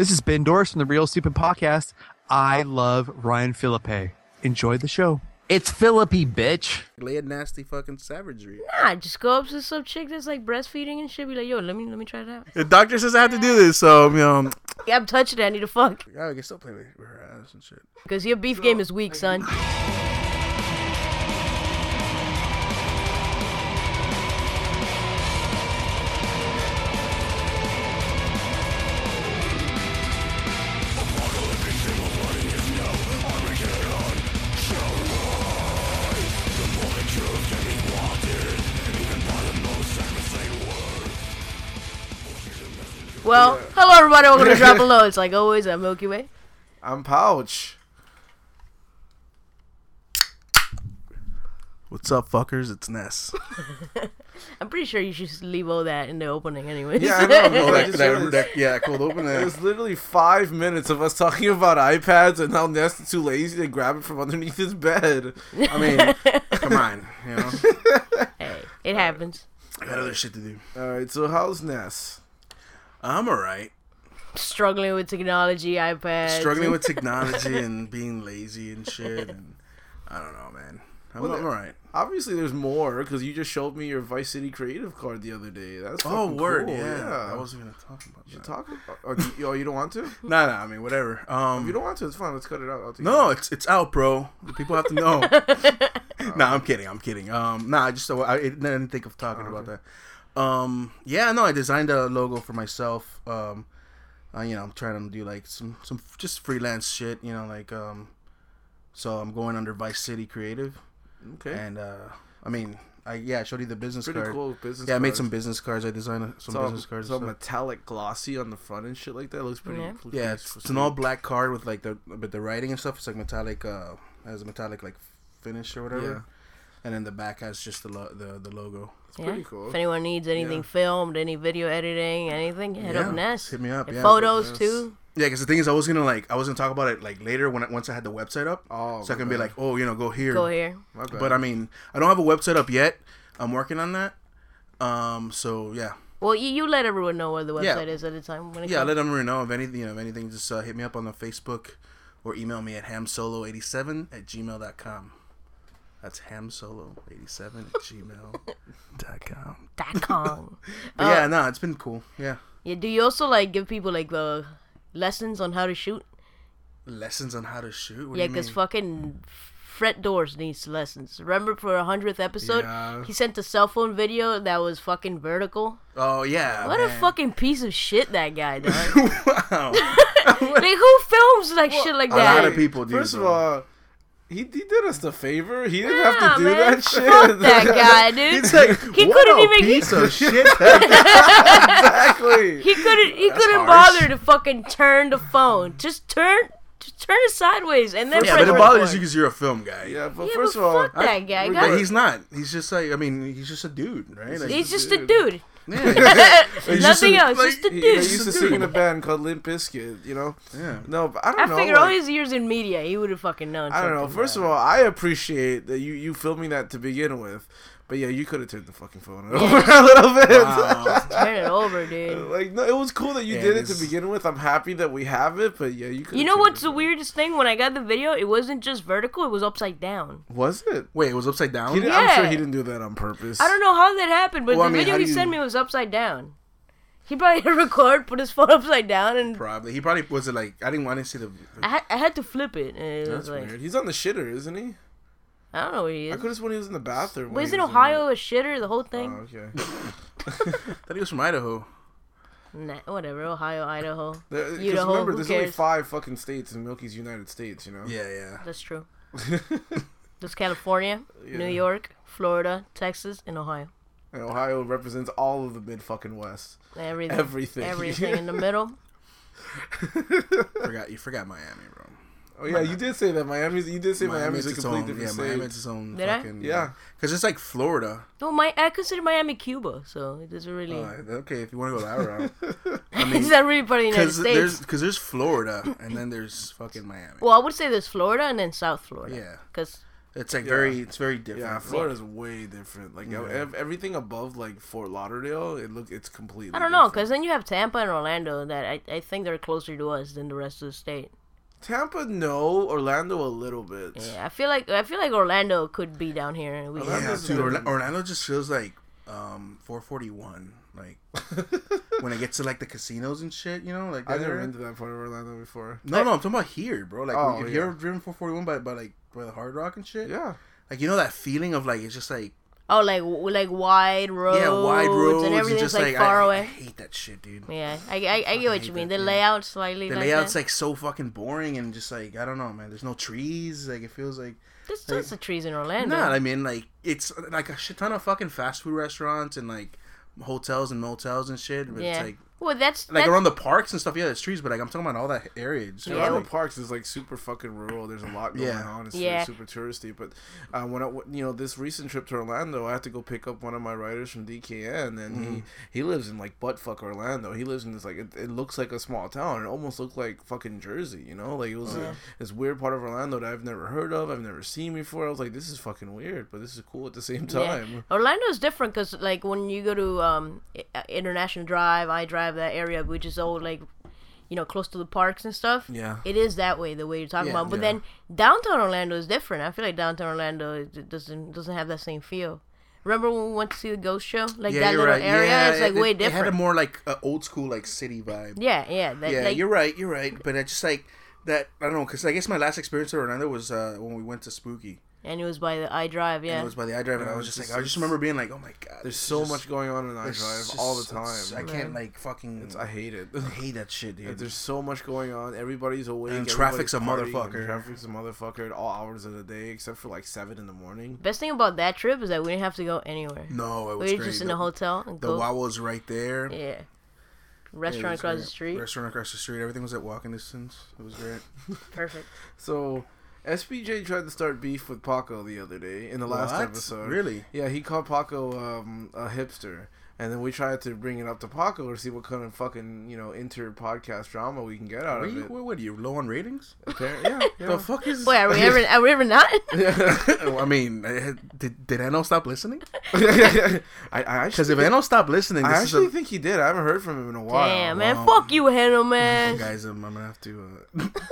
This is Ben Doris from the Real Stupid Podcast. I love Ryan Philippe. Enjoy the show. It's Philippi, bitch. Lay a nasty fucking savagery. Nah, just go up to some chick that's like breastfeeding and shit. Be like, yo, let me let me try it out. The doctor says I have to do this, so you know, Yeah, I'm touching it. I need to fuck. I can still play with her ass and shit. Because your beef game is weak, son. Everybody. Welcome to Drop Below. It's like always at Milky Way. I'm Pouch. What's up, fuckers? It's Ness. I'm pretty sure you should just leave all that in the opening, anyways. Yeah, I know. Well, I that, just that, that- yeah, cold open It was literally five minutes of us talking about iPads and how Ness is too lazy to grab it from underneath his bed. I mean, come on, you know, hey, it happens. I got other shit to do. All right, so how's Ness? I'm alright. Struggling with technology, iPads. Struggling with technology and being lazy and shit, and I don't know, man. I'm, Well, I'm alright. Obviously, there's more because you just showed me your Vice City Creative card the other day. That's Oh, word, cool, yeah. I wasn't gonna talk about You that. talk about? Oh, you, oh, you don't want to? If Nah, nah. I mean, whatever. Um, you don't want to, it's fine. Let's cut it out. I'll take No, it. it's it's out, bro. The people have to know. nah, I'm kidding. I'm kidding. Um, nah, I just I, I didn't think of talking about that. Um, yeah, no, I designed a logo for myself. Um, uh, you know, I'm trying to do like some some just freelance shit. You know, like um, so I'm going under Vice City Creative, okay. and uh, I mean, I yeah, I showed you the business card. Pretty card. cool business. Yeah, I made cards. some business cards. I designed some It's all, business cards. it's all and stuff. metallic glossy on the front and shit like that. It looks pretty. Yeah. looks Yeah, it's, it's an all black card with like the with the writing and stuff. It's like metallic, uh, has a metallic like finish or whatever. Yeah. And then the back has just the lo- the the logo. It's Yeah. pretty cool. If anyone needs anything Yeah. filmed, any video editing, anything, hit Yeah, up Ness. Hit me up. Yeah. Photos Ness. too. Yeah, because the thing is, I was gonna like I was gonna talk about it like later when I, once I had the website up, Oh, so I my can be like, oh, you know, go here. Go here. My bad. But I mean, I don't have a website up yet. I'm working on that. Um. So yeah, Well, you, you let everyone know where the Yeah. website is at the time. When it yeah. comes. Let everyone know if anything. You know, if anything, just uh, hit me up on the Facebook or email me at hamsolo87 at gmail.com. That's hamsolo87 at gmail.com. Dot com. But Uh, yeah, no, it's been cool. Yeah. Yeah. Do you also like give people like the lessons on how to shoot? Lessons on how to shoot. What yeah, because fucking Fred Durst needs lessons. Remember for a hundredth episode, Yeah. he sent a cell phone video that was fucking vertical. oh yeah. What a fucking piece of shit that guy does. wow. like who films like shit like a that? A lot of people do. First of though. all, he, he did us the favor. He didn't Nah, have to do man, that shit. Fuck that guy, dude. It's like He what couldn't a even- he- piece of shit. exactly. He couldn't. He couldn't harsh. bother to fucking turn the phone. Just turn. Just turn it sideways and then yeah, press but it bothers you because you're a film guy. yeah, but Yeah, first but of all, fuck that guy. I- Guy- But he's not. He's just like I mean, he's just a dude, right? Like, He's just dude. a dude. Yeah, Nothing a- else. like, just a he, dude. he used to sing in a band called Limp Bizkit, you know. yeah. No, but I don't I know. figured all his years in media, he would have fucking known. I don't know. something First of all, I appreciate that you you filming that to begin with, but yeah, you could have turned the fucking phone over a little bit. Wow. turn it over, dude. like no, it was cool that you Yeah, did it this- to begin with. I'm happy that we have it, but yeah, you. Could You know what's the weirdest thing? When I got the video, it wasn't just vertical; it was upside down. Was it? Wait, it was upside down. He didn't, I'm sure he didn't do that on purpose. I don't know how that happened, but Well, I the mean, video he you- sent me was upside down. He probably hit record, put his phone upside down, and Probably. He probably was it like I didn't want to see the. I had, I had to flip it. And it That's was like, weird. He's on the shitter, isn't he? I don't know where he is. I is. could have sworn he was in the bathroom. when But he isn't was in Ohio a shitter? The whole thing? Oh, okay. Thought he was from Idaho. Nah, whatever. Ohio, Idaho. There- 'cause Idaho, remember, who there's only five fucking states in Milky's United States. You know. Yeah, yeah. That's true. There's California, New York, Florida, Texas, and Ohio. And Ohio represents all of the mid fucking West. Everything. Everything. Everything in the middle. Forgot you forgot Miami, bro. Oh yeah, you did say that Miami's. You did say Miami's, a its complete own. different Yeah, state. Miami's its own. Did I? Yeah. Because it's like Florida. No, my I consider Miami Cuba, so it doesn't really. Uh, okay, if you want to go that route. it's not really part of the United States. because there's Florida and then there's fucking Miami. Well, I would say there's Florida and then South Florida. Yeah. Because It's like Yeah. very, it's very different. Yeah, Florida's way different. Like Yeah. everything above like Fort Lauderdale, it look it's completely. I don't know, different. because then you have Tampa and Orlando that I, I think they're closer to us than the rest of the state. Tampa, no. Orlando, a little bit. Yeah, I feel like I feel like Orlando could be down here. We Yeah, dude, Orla- Orlando just feels like um 441. Like when I get to like the casinos and shit, you know, like I've never area. been to that part of Orlando before. No, no, I'm talking about here, bro. Like, Oh, if yeah. you ever driven 441 by, by like by the Hard Rock and shit, Yeah, like you know that feeling of like it's just like oh, like w- like wide roads, yeah, wide roads and everything's just like, like far I, I hate that shit, dude. Yeah, I, I, I get what you mean. that, The dude. layout slightly The like layout's that. like so fucking boring and just like I don't know, man. There's no trees. Like it feels like There's tons of trees in Orlando. Nah, I mean like it's like a shit ton of fucking fast food restaurants and like hotels and motels and shit. But yeah. it's like well, that's like that's, around the parks and stuff. Yeah, there's trees, but like I'm talking about all that area. It's Yeah, Yeah. Orlando Parks is like super fucking rural. There's a lot going Yeah. on. It's Yeah. super touristy. But uh, when I, you know, this recent trip to Orlando, I had to go pick up one of my riders from DKN, and Mm-hmm. he he lives in like buttfuck Orlando. He lives in this like it, it looks like a small town. It almost looked like fucking Jersey. You know, like it was Yeah. a, this weird part of Orlando that I've never heard of. I've never seen before. I was like, this is fucking weird, but this is cool at the same time. Yeah. is different because like when you go to um International Drive, I drive that area, which is all like, you know, close to the parks and stuff. Yeah. It is that way, the way you're talking Yeah, about. But yeah. then downtown Orlando is different. I feel like downtown Orlando doesn't doesn't have that same feel. Remember when we went to see the ghost show? Like that you're little area, Yeah, it's like it, way different. It had a more like uh, old school like city vibe. yeah, yeah, that, yeah, like, you're right. You're right. But it's just like that. I don't know because I guess my last experience in Orlando was uh, when we went to Spooky. And it was by the iDrive, Drive. And Yeah, it was by the iDrive, and I was just just- like, I just remember being like, oh my god, There's so just- much going on in iDrive all the time. I can't like fucking. It's, I hate it. I hate that shit, dude. There's so much going on. Everybody's awake. And everybody's traffic's a partying, motherfucker. Traffic's a motherfucker at all hours of the day, except for like seven in the morning. best thing about that trip is that we didn't have to go anywhere. no, it We were great. just in the, a hotel and the go. Wow was right there. Yeah. Yeah, Restaurant was across great. the street. Restaurant across the street. Everything was at walking distance. It was great. Perfect. So, SBJ tried to start beef with Paco the other day in the last What? episode. Really? Yeah, he called Paco um, a hipster. And then we tried to bring it up to Paco to see what kind of fucking, you know, inter podcast drama we can get out Are of you, it. what, what are you low on ratings? Apparently, yeah, yeah. The fuck is? Wait, are we ever? Are we ever not? I mean, did did Eno stop listening? I, I Because actually, if Eno stopped listening, I actually is think he did. I haven't heard from him in a while. Damn, man. wow. Fuck you, Hannah, a man. guys. I'm, I'm gonna have to.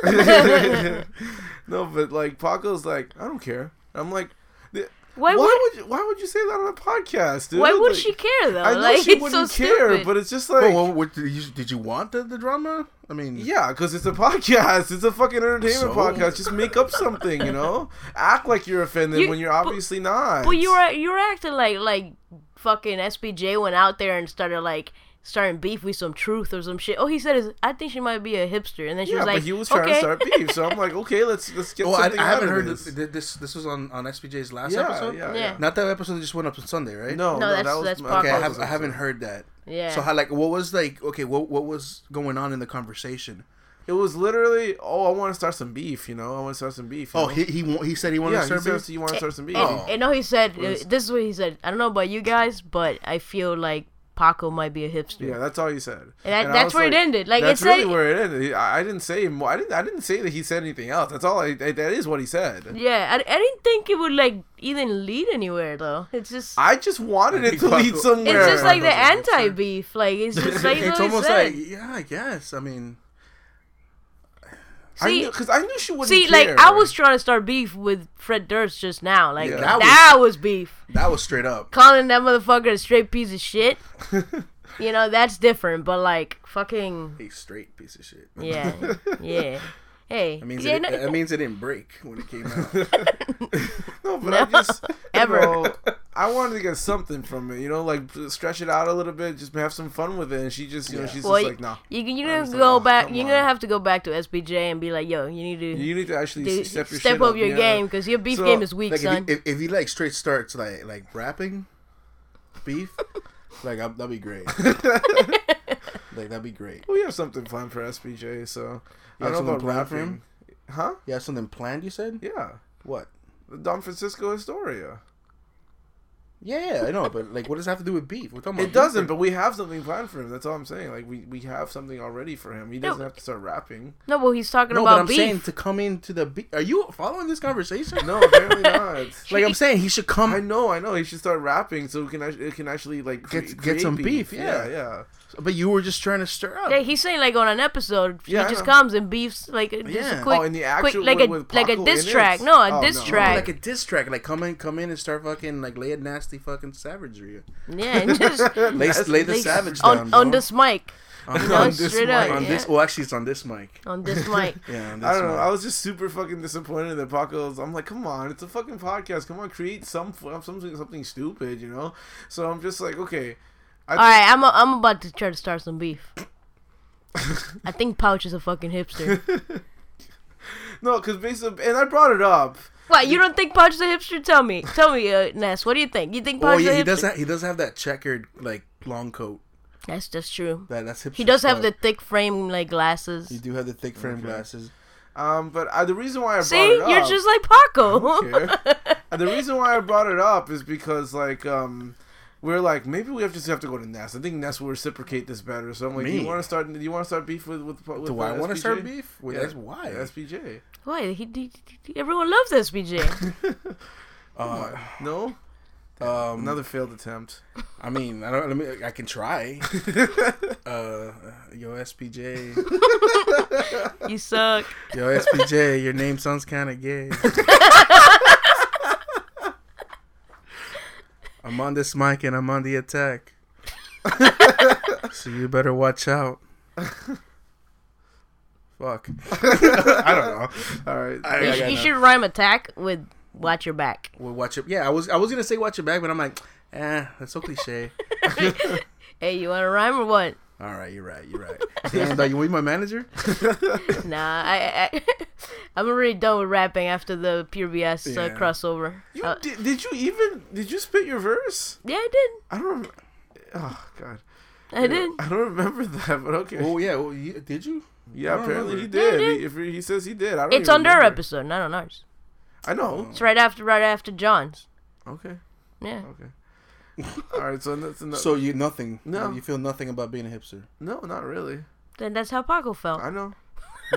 Uh, no, but like Paco's like, I don't care. I'm like, th- Why why, would? would you, why would you say that on a podcast, dude? Why would Like, she care though? I know like she it's wouldn't so care, stupid. but it's just like, well, well, what, did, you, did you want the, the drama? I mean, yeah, because it's a podcast. It's a fucking entertainment So? podcast. Just make up something, you know? Act like you're offended You- when you're but- obviously not. But you were you were acting like like fucking SPJ went out there and started like starting beef with some truth or some shit. Oh, he said is I think she might be a hipster, and then she yeah, was like, but he was trying okay. to start beef, so I'm like, okay, let's let's get Well, I, something I out haven't of heard this. this. This. This was on on SPJ's last Yeah, episode. yeah, Yeah. yeah. Not that episode that just went up on Sunday, right? No, No, no, that's- that was that's my- Okay, I, have, I haven't heard that. Yeah. So how like what was like okay what what was going on in the conversation? It was literally, oh, I want to start some beef, you know? I want to start some beef. Oh, know? he he he said he wanted yeah, to he start says beef? you want to start some beef. And, Oh. and no, he said Was- this is what he said. I don't know about you guys, but I feel like Paco might be a hipster. Yeah, that's all he said. And that- I that's was where it ended. Like, that's it said- really where it ended. I, I didn't say more. I didn't. I didn't say that he said anything else. That's all. I, I- that is what he said. Yeah, I, I didn't think it would like even lead anywhere though. It's just I just wanted it think to lead Paco- somewhere. it's just like the Paco's a hipster. anti beef. Like it's just like it's almost said. like yeah, I guess. I mean, I See- because I knew she wouldn't. See, care. like I was trying to start beef with Fred Durst just now. Like Yeah. that, That was, beef. that was straight up. Calling that motherfucker a straight piece of shit. you know that's different. But like fucking A straight piece of shit. yeah, yeah. Hey, That means yeah, it, no- that means it didn't break when it came out. no, but I just Ever. I wanted to get something from it. You know, like stretch it out a little bit, just have some fun with it. And she just, you know, she's well, just like, nah. you you I gonna was like, go oh, back. You're on. gonna have to go back to SBJ and be like, yo, you need to You need to actually do, step your step shit up your yeah. game because your beef So, game is weak, like if son. he, if, if he like straight starts like like rapping beef, like I, that'd be great. like that'd be great. We have something planned for SPJ, so You I have don't know about rapping. Huh? You have something planned? You said Yeah, what? the Don Francisco Historia. Yeah, I know, but like, what does that have to do with beef? We're talking about It doesn't, beef. but we have something planned for him. That's all I'm saying. Like we, we have something already for him. He doesn't No. have to start rapping. No, well, he's talking no, but about I'm beef. saying to come into the beef. Are you following this conversation? No, apparently not. Like I'm saying, he should come. I know, I know. He should start rapping so we can actually, it can actually like cre- Get- get create some beef, Yeah, yeah. Yeah. But you were just trying to stir up. Yeah, he's saying like on an episode, Yeah, he just comes and beefs like just Yeah. a quick, oh, in the quick actual like with, a with like a diss track. No, a Oh, diss no. track. like a diss track. Like come in, come in and start fucking like lay a nasty fucking savagery. yeah, and just Lay, lay the like, savage down. on bro. on this mic, on, you know, on this mic. up, on yeah. this. Well, actually, it's on this mic. on this mic. Yeah, on this I don't know. I was just super fucking disappointed that Paco's. I'm like, come on, it's a fucking podcast. Come on, create some something something stupid, you know. So I'm just like, okay. I All right, I'm a, I'm about to try to start some beef. I think Pouch is a fucking hipster. No, because basically, and I brought it up. What? You don't think Pouch is a hipster? Tell me, tell me, uh, Ness. What do you think? You think Pouch Oh yeah, is a he does. Have, he does have that checkered like long coat. That's just true. That that's hipster. He does have the thick frame like glasses. You do have the thick frame Okay. glasses. Um, but I, the reason why I brought See, it up, you're just like Paco. Okay. And the reason why I brought it up is because like um we're like maybe we have just have to go to Ness. I think Ness will reciprocate this better. So I'm like, do Me? you want to start? Do you want to start beef with with? with Do I want to start beef? Well, Yeah. that's why. SPJ. Why? He, he, he- everyone loves SBJ. Uh, No, um, another failed attempt. I mean, I don't. Let me. I can try. uh, yo, SPJ. you suck. Yo, SPJ. Your name sounds kind of gay. I'm on this mic and I'm on the attack. so you better watch out. Fuck. I don't know. All right. I, You, I sh- got you should rhyme attack with watch your back. Well, watch it. Yeah, I was. I was gonna say watch your back, but I'm like, eh, that's so cliche. Hey, you want to rhyme or what? All right, you're right. You're right. And uh, you want my manager? Nah, I, I I'm already done with rapping after the Pure BS uh, Yeah. crossover. You, Uh, did, did you even did you spit your verse? yeah, I did. I don't. Rem- oh God. I did. I don't remember that, but okay. Oh yeah. Well, you, did you? yeah, I don't apparently he remember. Yeah, did. did. He, if he he says he did, I don't. It's even on their remember. episode, not on ours. I know. It's right after, right after John's. Okay. Yeah. Okay. All right. So that's enough. So you nothing? No. You feel nothing about being a hipster? no, not really. Then that's how Paco felt. I know.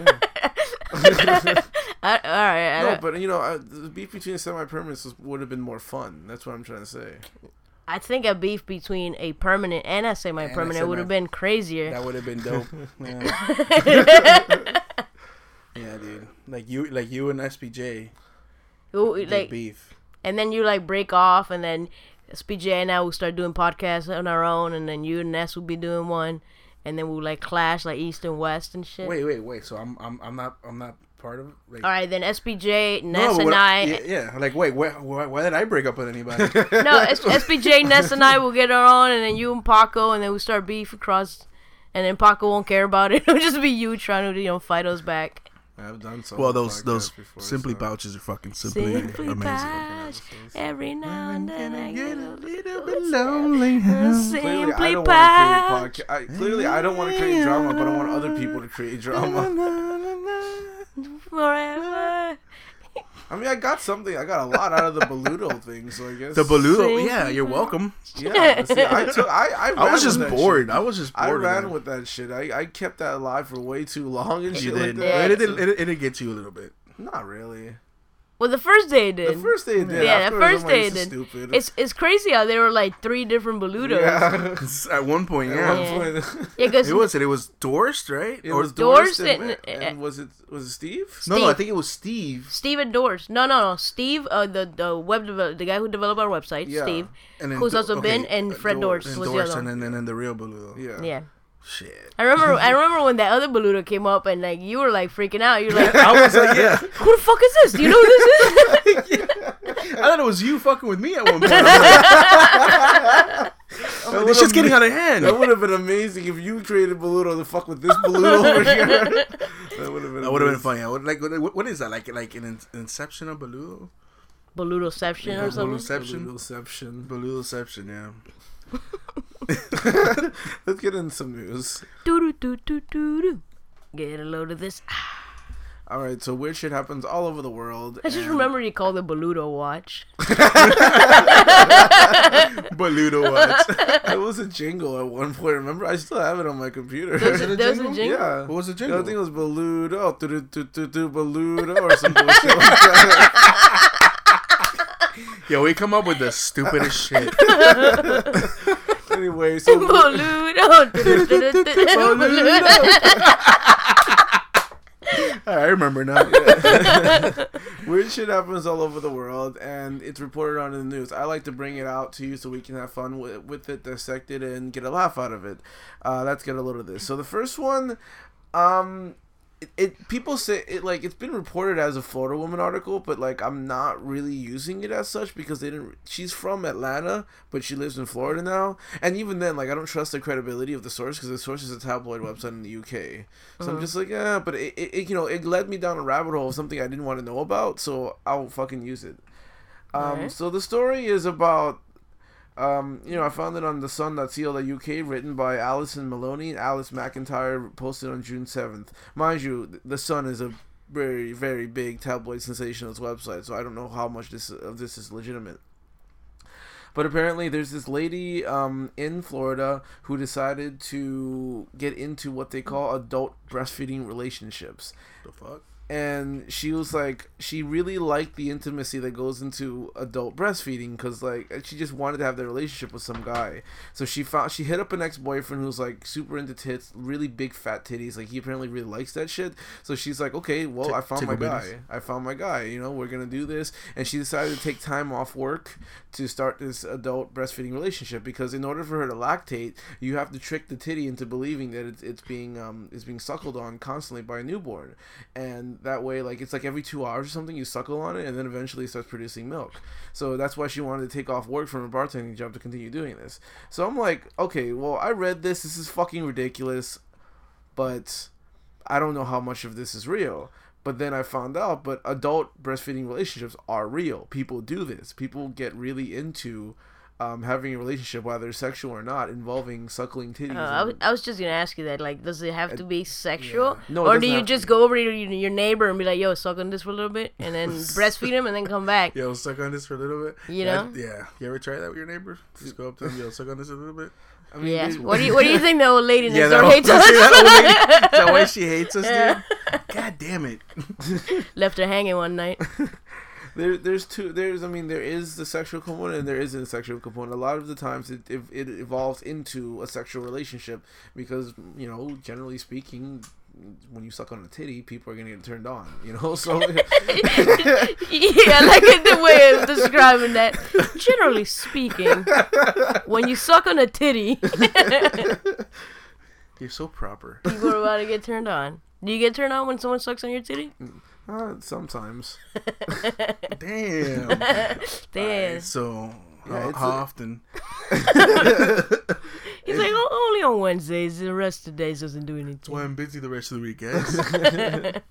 I, all right. I, No, don't- but you know, uh, the beef between semi-permanents would have been more fun. That's what I'm trying to say. I think a beef between a permanent and a semi-permanent would have been crazier. That would have been dope. yeah. yeah, dude. Like you, like you and SPJ Ooh, did like, beef. and then you like break off, and then SPJ and I will start doing podcasts on our own, and then you and Ness will be doing one, and then we'll like clash like East and West and shit. Wait, wait, wait. So I'm, I'm, I'm not, I'm not part of it. Like, All right, then SPJ, Ness, but and I. Yeah, yeah. Like, wait, why, why, why did I break up with anybody? No, S- SPJ, Ness, and I will get our own, and then you and Paco, and then we start beef across, and then Paco won't care about it. It'll just be you trying to, you know, fight us back. I've done so. well, those, those simply pouches are fucking simply, Simply amazing. Pouch. Every now and then I get a little bit lonely. Simply Clearly, I don't want to create podcast. I, clearly, I don't want to create drama, but I want other people to create drama. Forever. I mean, I got something. I got a lot out of the Boludo thing, so I guess The Boludo, Simply yeah, you're welcome. Yeah, see, I took. I I, I was just with that bored. shit. I was just bored. I ran that. with that shit. I, I kept that alive for way too long and You shit did. like Yeah. that. It, did, it, it, did get to you a little bit. Not really. Well, the first day it did. The first day it did. Yeah, the first like, day this it is did. Stupid. It's it's crazy how there were like three different Boludos. yeah. At one point, At yeah. one Yeah. point, Yeah, because It was it. It was Durst, right? it Or- was Doors Durst and, and- and was it was it Steve? no, no. I think it was Steve. Steve endorsed. No, no, no. Steve, uh, the the web develop, the guy who developed our website, Yeah. Steve, And then who's Do- also okay, been, and uh, Fred Durst. Durst and was the other and one. then and then the real Boludo. Yeah. Yeah. Shit. I remember. I remember when that other Boludo came up, and like you were like freaking out. You're like, I was like, yeah. "Who the fuck is this? Do you know who this is?" I thought it was you fucking with me at one point. I was like, oh, this shit's getting out of hand. That would have been amazing if you created Boludo to fuck with this Boludo over here. that would have been. That would have been funny. I would like. What, what is that? Like like an in- Inception of Boludo? Boludoception or something. Boludoception. Boludoception. Boludoception. Yeah. Let's get into some news. Doo doo doo doo doo doo. Get a load of this. All right, so weird shit happens all over the world. I just and- remember you called it Boludo watch. Boludo watch. It was a jingle at one point. Remember, I still have it on my computer. There was, it a there was a jingle? jingle. yeah. What was the I think it was Boludo, do do do do do Boludo, or some bullshit like that. Yo, we come up with the stupidest shit. Anyway, so. I remember now. weird shit happens all over the world, and it's reported on in the news. I like to bring it out to you so we can have fun with, with it, dissect it, and get a laugh out of it. Uh, let's get a load of this. So the first one, um, it, it people say it like it's been reported as a Florida woman article, but like I'm not really using it as such because they didn't. She's from Atlanta, but she lives in Florida now, and even then, like I don't trust the credibility of the source because the source is a tabloid website in the UK. So I'm just like, yeah, but it, it, it, you know, it led me down a rabbit hole of something I didn't want to know about, so I'll fucking use it. Um, Alright. so the story is about um, you know, I found it on the Sun.co.uk, written by Alison Maloney and Alice McIntyre, posted on June 7th. Mind you, the Sun is a very, very big tabloid sensationalist website, so I don't know how much this of this is legitimate. But apparently, there's this lady um, in Florida who decided to get into what they call adult breastfeeding relationships the fuck? And she was like she really liked the intimacy that goes into adult breastfeeding because like she just wanted to have that relationship with some guy. So she found she hit up an ex-boyfriend who's like super into tits really big fat titties like he apparently really likes that shit. So she's like okay well Tick- i found my guy. i found my guy you know we're gonna do this. And she decided to take time off work to start this adult breastfeeding relationship because in order for her to lactate you have to trick the titty into believing that it's, it's being um is being suckled on constantly by a newborn. And that way like it's like every two hours or something you suckle on it and then eventually it starts producing milk. So that's why she wanted to take off work from her bartending job to continue doing this. So i'm like okay well i read this this is fucking ridiculous but i don't know how much of this is real. But then i found out but adult breastfeeding relationships are real. People do this. People get really into um, having a relationship whether sexual or not involving suckling titties Uh, I, was, I was just gonna ask you that. Like, does it have to be sexual, No, it or do you to just go over to your, your neighbor and be like, "Yo, suck on this for a little bit," and then breastfeed him, and then come back? Yo, suck on this for a little bit. You yeah, know? Yeah. You ever try that with your neighbor? Just go up to them, yo, suck on this a little bit. I mean, Yeah. What do you What do you think the old lady next Yeah, door that, hates us? that old lady? That why she hates us, Yeah. dude? God damn it. Left her hanging one night. There there's two there's i mean there is the sexual component and there isn't a sexual component a lot of the times it, it, it evolves into a sexual relationship because you know generally speaking when you suck on a titty people are gonna get turned on you know so yeah, I like it the way of describing that. Generally speaking, when you suck on a titty, You're so proper. people are about to get turned on. Do you get turned on when someone sucks on your titty? Mm. Uh, sometimes Damn. Damn. So, Yeah, how, how a- often? He's like, oh, only on Wednesdays. The rest of the days doesn't do anything. Well, I'm busy the rest of the week, guys.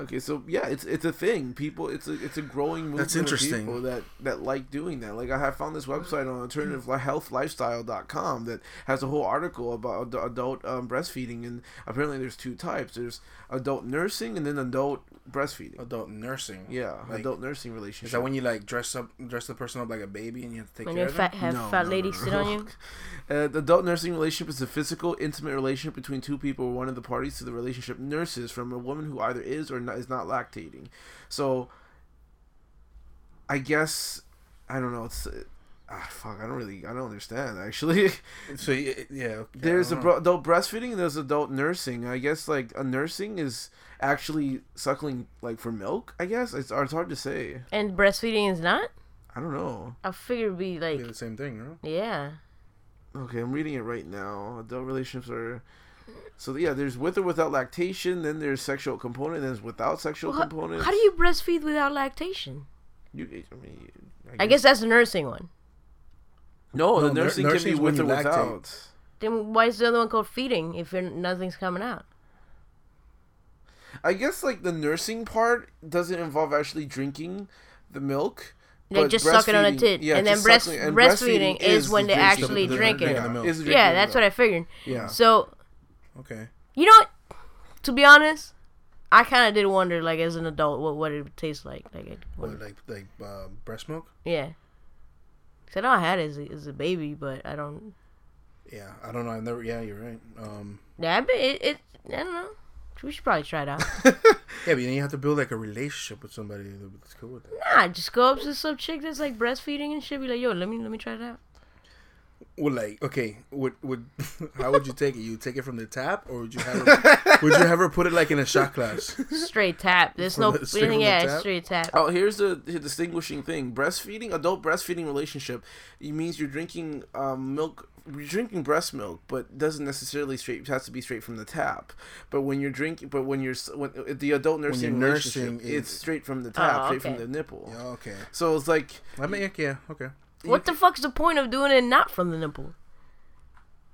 Okay so yeah it's it's a thing people it's a it's a growing movement That's of people that that like doing that like i have found this website on alternativehealthlifestyle.com that has a whole article about adult um, breastfeeding and apparently there's two types there's adult nursing and then adult breastfeeding Adult nursing. yeah Like, adult nursing relationship Is that when you like dress up, dress the person up like a baby, and you have to take When care of fat, them? have No, fat no, ladies no, sit no. on you. Uh, the adult nursing relationship is a physical, intimate relationship between two people where one of the parties to the relationship nurses from a woman who either is or not, is not lactating. So, I guess I don't know. It's uh, ah, fuck. I don't really. I don't understand actually. So yeah, okay, there's I a bro- adult breastfeeding and there's adult nursing. I guess like a nursing is actually suckling like for milk. I guess it's, it's hard to say. And breastfeeding is not? I don't know. I figured it'd be like, Be the same thing, no? yeah. Okay, I'm reading it right now. Adult relationships are. So yeah, there's with or without lactation. Then there's sexual component. Then there's without sexual Well, component. how do you breastfeed without lactation? You, I mean, I guess that's the nursing one. no. No, the nur- nursing nursing can is be with or lactate. without. Then why is the other one called feeding if you're, nothing's coming out? I guess like the nursing part doesn't involve actually drinking the milk. Like but just sucking on a breastfeeding- tit, yeah, and then breast suckling- and breastfeeding is when the they drinking actually the- drink the- it. Yeah, the milk. Yeah, that's what. I figured. Yeah. So Okay. you know what? To be honest, I kind of did wonder, like as an adult, what what it would taste like. Like, it, What, like like uh, breast milk? yeah. 'Cause I know I had it as a, as a baby, but I don't. Yeah, I don't know. I've never. Yeah, you're right. Um, Yeah, I bet it, it. I don't know. We should probably try it out. yeah, but then you have to build like a relationship with somebody that's cool with it. nah, just go up to some chick that's like breastfeeding and shit. Be like, yo, let me let me try it out. Well, like, okay, would would how would you take it? You take it from the tap, or would you have her, would you have her put it like in a shot glass? Straight tap. There's From no. the- straight from the yeah, tap? straight tap. Oh, here's the, the distinguishing thing: breastfeeding, adult breastfeeding relationship. It means you're drinking um, milk. You're drinking breast milk, but doesn't necessarily straight it has to be straight from the tap. But when you're drinking, but when you're when uh, the adult nursing nursing, relationship, it- it's straight from the tap, Oh, straight from the nipple. Yeah, okay. So it's like I mean, yeah, okay, What the fuck's the point of doing it not from the nipple?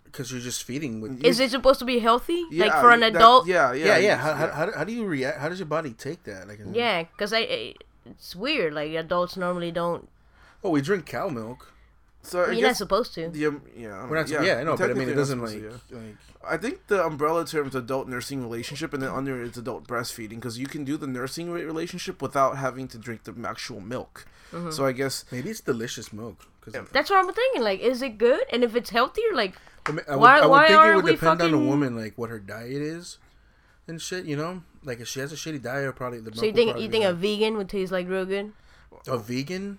because you're just feeding with. Is it supposed to be healthy? like for an that- adult? yeah, yeah, yeah, yeah. How, how, how, how do you react? How does your body take that? Like, Yeah, because I, I- it's weird. Like adults normally don't. Oh, we drink cow milk. So I You're not guess supposed to. the um, yeah, I We're not. know. Yeah, I know, but I mean, it doesn't like, to, yeah. like. I think the umbrella term is adult nursing relationship, and then under it's adult breastfeeding because you can do the nursing relationship without having to drink the actual milk. Mm-hmm. So I guess Maybe it's delicious milk. Cause That's what I'm thinking. Like, is it good? And if it's healthier, like, I, mean, I would, Why- I would why think it would we depend on the woman, like what her diet is, and shit. You know, like if she has a shitty diet, probably the milk. so you think you think a vegan would taste like real good, a vegan?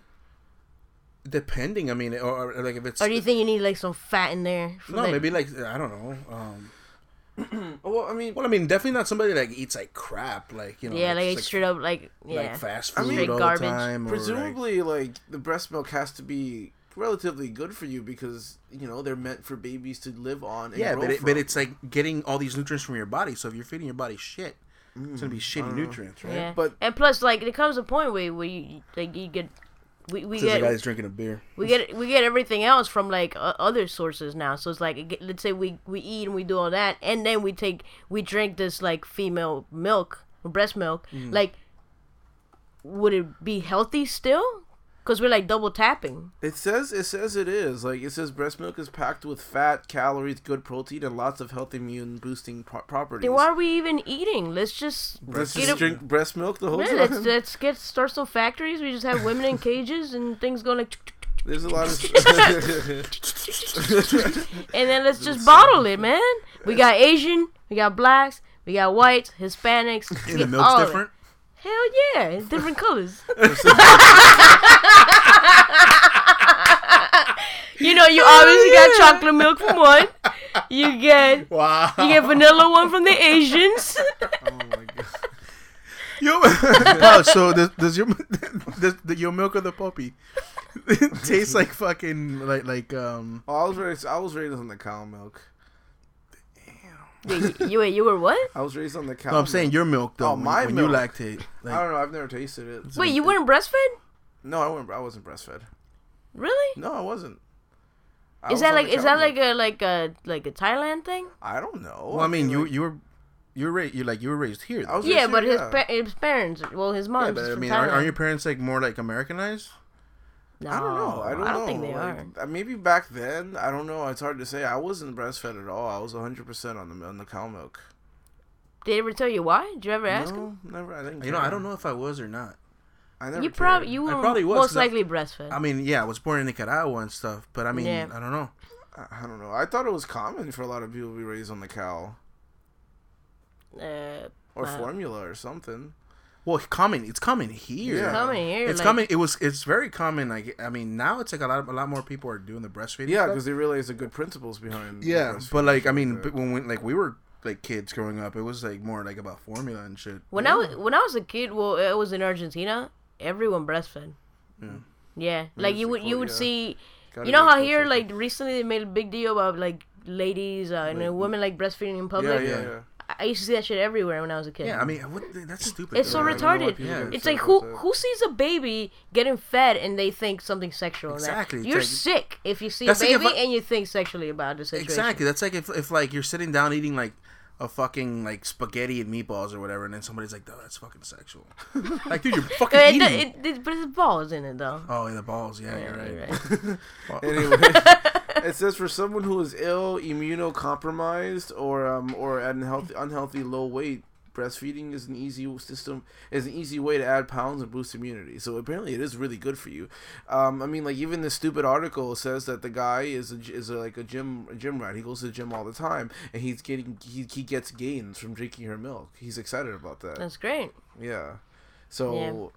Depending, I mean, or, or like if it's or do you think you need like some fat in there? for no, that- maybe like I don't know. Um, well, I mean, well, I mean, definitely not somebody that eats like crap, like you know, Yeah, like, just, straight up, like yeah. like fast I food mean- all garbage. the time. Or like, presumably, like the breast milk has to be relatively good for you because you know they're meant for babies to live on. And yeah, grow but it, from. but it's like getting all these nutrients from your body. So if you're feeding your body shit, it's gonna be shitty nutrients, right? yeah. but- and plus, like, there comes a point where where you like you get. We, we Says the get guy's drinking a beer. we get we get everything else from like uh, other sources now. So it's like it get- let's say we we eat and we do all that, and then we take we drink this like female milk, breast milk. Mm. Like, would it be healthy still? Because we're like double tapping. It says it says it is like it says breast milk is packed with fat, calories, good protein, and lots of healthy immune boosting pro- properties. Then why are we even eating? Let's just Let's get just a- drink breast milk the whole Yeah, time. let's let's get start some factories. We just have women in cages and things going like, There's a lot of. and then let's just bottle it, man. We got Asian, we got blacks, we got whites, Hispanics. we And the milk's all of it. different. Hell yeah, it's different colors. you know, you obviously got chocolate milk from one. You get Wow. you get vanilla one from the Asians. oh my god. Yo, oh, so does, does your does the, your milk of the puppy taste like fucking like like um? Oh, I was raised. I was raised on the cow milk. Wait, you, you wait, you were what? I was raised on the cow. No, I'm saying milk. your milk though. Oh, when, my when milk. you lactate. I don't know. I've never tasted it. Wait, you weren't breastfed? No, I wasn't. I wasn't breastfed. Really? No, I wasn't. I Is was that like is that milk. like a like a like a Thailand thing? I don't know. well, I mean, you like, you were you were raised you like you were raised here. I was Yeah, raised but here, his yeah. pa- his parents, well, his Yeah, but I mean, aren't, aren't your parents like more like Americanized? No, I don't know. I don't, know. think they like, are. uh, Maybe back then. I don't know. It's hard to say. I wasn't breastfed at all. I was 100 percent on the on the cow milk. Did they ever tell you why? Did you ever ask no, him? never. I didn't. You know, I don't know if I was or not. I never. You probably you I were probably was, most 'cause I- likely breastfed. I mean, yeah, I was born in Nicaragua and stuff, but I mean, Yeah. I don't know. I I don't know. I thought it was common for a lot of people to be raised on the cow uh, or Wow. formula or something. Well, common. It's coming here. Yeah. coming here, It's like, coming. It was. It's very common. Like I mean, now it's like a lot. Of, A lot more people are doing the breastfeeding. Yeah, stuff. because they realize the good principles behind. the Yeah, but like I mean, but when we, like we were like kids growing up, it was like more like about formula and shit. When I was when I was a kid, well, it was in Argentina. Everyone breastfed. Yeah. Yeah, like you would you would yeah. see. Gotta You know how here, like recently, they made a big deal about like ladies uh, and uh, women like breastfeeding in Yeah, public. yeah, Yeah. yeah. I- used to see that shit everywhere when I was a kid. Yeah, I mean, what, that's stupid. It's so though. Know why retarded. Yeah. It's like who who sees a baby getting fed and they think something sexual. Exactly, You're like- sick if you see a That's like baby I- and you think sexually about the situation. Exactly. That's like if, if like you're sitting down eating like a fucking like spaghetti and meatballs or whatever, and then somebody's like, "Oh, that's fucking sexual." like, dude, you're fucking It, eating. it, it, but there's balls in it though. oh, yeah, the balls. Yeah, you're right. You're right. Anyway, it says for someone who is ill, immunocompromised, or um, or at unhealthy, unhealthy low weight, breastfeeding is an easy system, is an easy way to add pounds and boost immunity. So apparently, it is really good for you. Um, I mean, like even this stupid article says that the guy is a, is a, like a gym a gym rat. He goes to the gym all the time, and he's getting he, he gets gains from drinking her milk. He's excited about that. That's great. Yeah. So,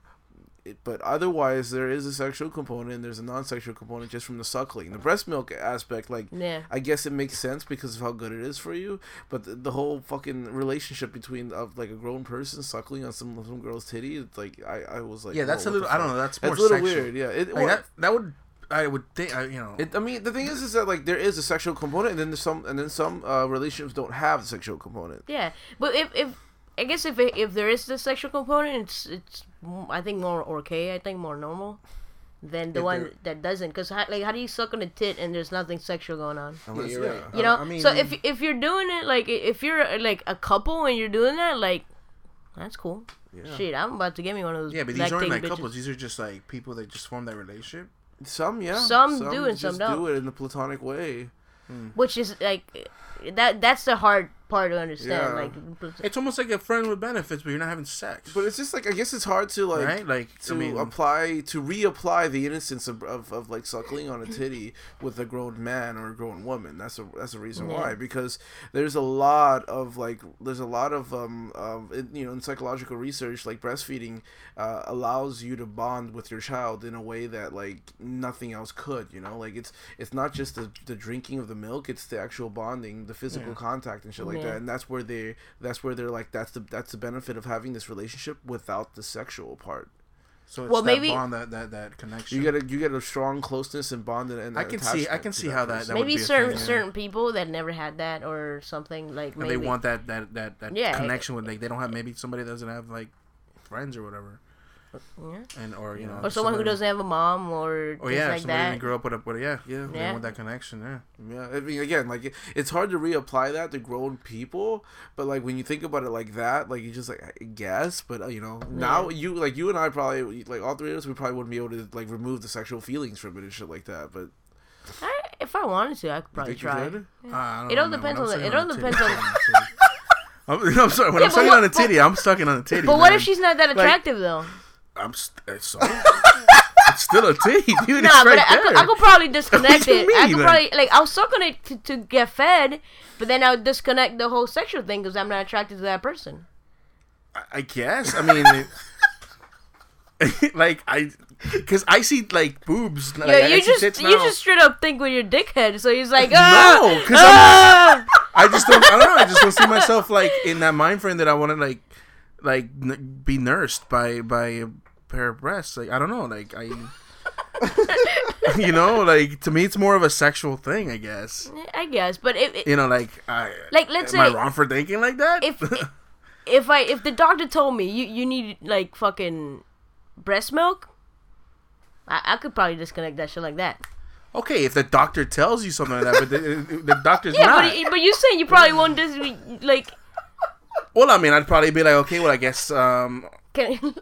it, but otherwise, there is a sexual component and there's a non sexual component just from the suckling. The breast milk aspect, like, Yeah. I guess it makes sense because of how good it is for you. But the, the whole fucking relationship between of like a grown person suckling on some some girl's titty, it's like I, I was like, Yeah, that's a little. I don't know. That's more That's a little sexual. weird. Yeah. It, Like well, that. That would. I would think. I, you know. it, I mean, the thing is, is that like there is a sexual component, and then there's some, and then some uh, relationships don't have the sexual component. Yeah, but if if I guess if it, if there is the sexual component, it's it's m- I think more okay. I think more normal than the If one there- that doesn't. Cause how, like how do you suck on a tit and there's nothing sexual going on? Unless, you're yeah, right. You Uh, know. I mean, so if if you're doing it like if you're uh, like a couple and you're doing that, like that's cool. Yeah. Shit, I'm about to get me one of those. yeah, but these aren't like bitches. couples. These are just like people that just form that relationship. Some, yeah, Some do and some don't. do it in the platonic way. which is like that. That's the hard part to understand. Yeah. Like, It's almost like a friend with benefits, but you're not having sex. But it's just like I guess it's hard to like right? Like to I mean, apply to reapply the innocence of, of, of like suckling on a titty with a grown man or a grown woman. That's a that's a reason why because there's a lot of like there's a lot of um of it, you know in psychological research like breastfeeding uh, allows you to bond with your child in a way that like nothing else could. You know, like it's it's not just the the drinking of the milk; it's the actual bonding, the physical contact and shit like Yeah. that. And that's where they that's where they're like that's the that's the benefit of having this relationship without the sexual part. so it's well, that maybe- bond, that that that connection. You get a you get a strong closeness and bond and, and I can see- I can see how that- person. that would maybe be a certain yeah. certain people that never had that or something like and maybe they want that that that that Yeah. connection with like they don't have eh, eh. maybe somebody that doesn't have like friends or whatever, Yeah. and or you know or someone who doesn't have a mom or Oh things yeah, like somebody that. didn't up with a with a, yeah yeah they Yeah. want that connection yeah. Yeah, I mean, again, like it- it's hard to reapply that to grown people, but like when you think about it like that, like you just like I guess, but uh, you know, now you like you and I probably like all three of us, we probably wouldn't be able to like remove the sexual feelings from it and shit like that. But I, if I wanted to, I could probably you try. Uh, It all depends on the- it all depends on- I'm sucking on a titty. I'm, I'm sorry. When Yeah, I'm but sucking what- on a titty, I'm sucking on a titty. But what if she's not that attractive though? I'm st- so. it's still a titty, dude. Nah, it's but right I, I, could, I could probably disconnect it. I mean, could then? probably like I'll suck on it to, to get fed, but then I'll disconnect the whole sexual thing because I'm not attracted to that person. I- I guess. I mean, like I, because I see like boobs. Like, Yeah, you just you just straight up think with your dickhead. So he's like, ah, No, 'cause ah! I just don't. I don't know. I just don't see myself like in that mind frame that I want to like, like n- be nursed by by pair of breasts. Like I don't know. Like I, you know, like to me, it's more of a sexual thing. I guess. I guess, but if You know, like I. Like, let's am I say- wrong for thinking like that? if if I if the doctor told me you you need like fucking breast milk, I, I could probably disconnect that shit like that. okay, if the doctor tells you something like that, but the, the doctor's Yeah, not. but but you saying you probably won't dis- like well, I mean, I'd probably be like, okay, well, I guess. um can,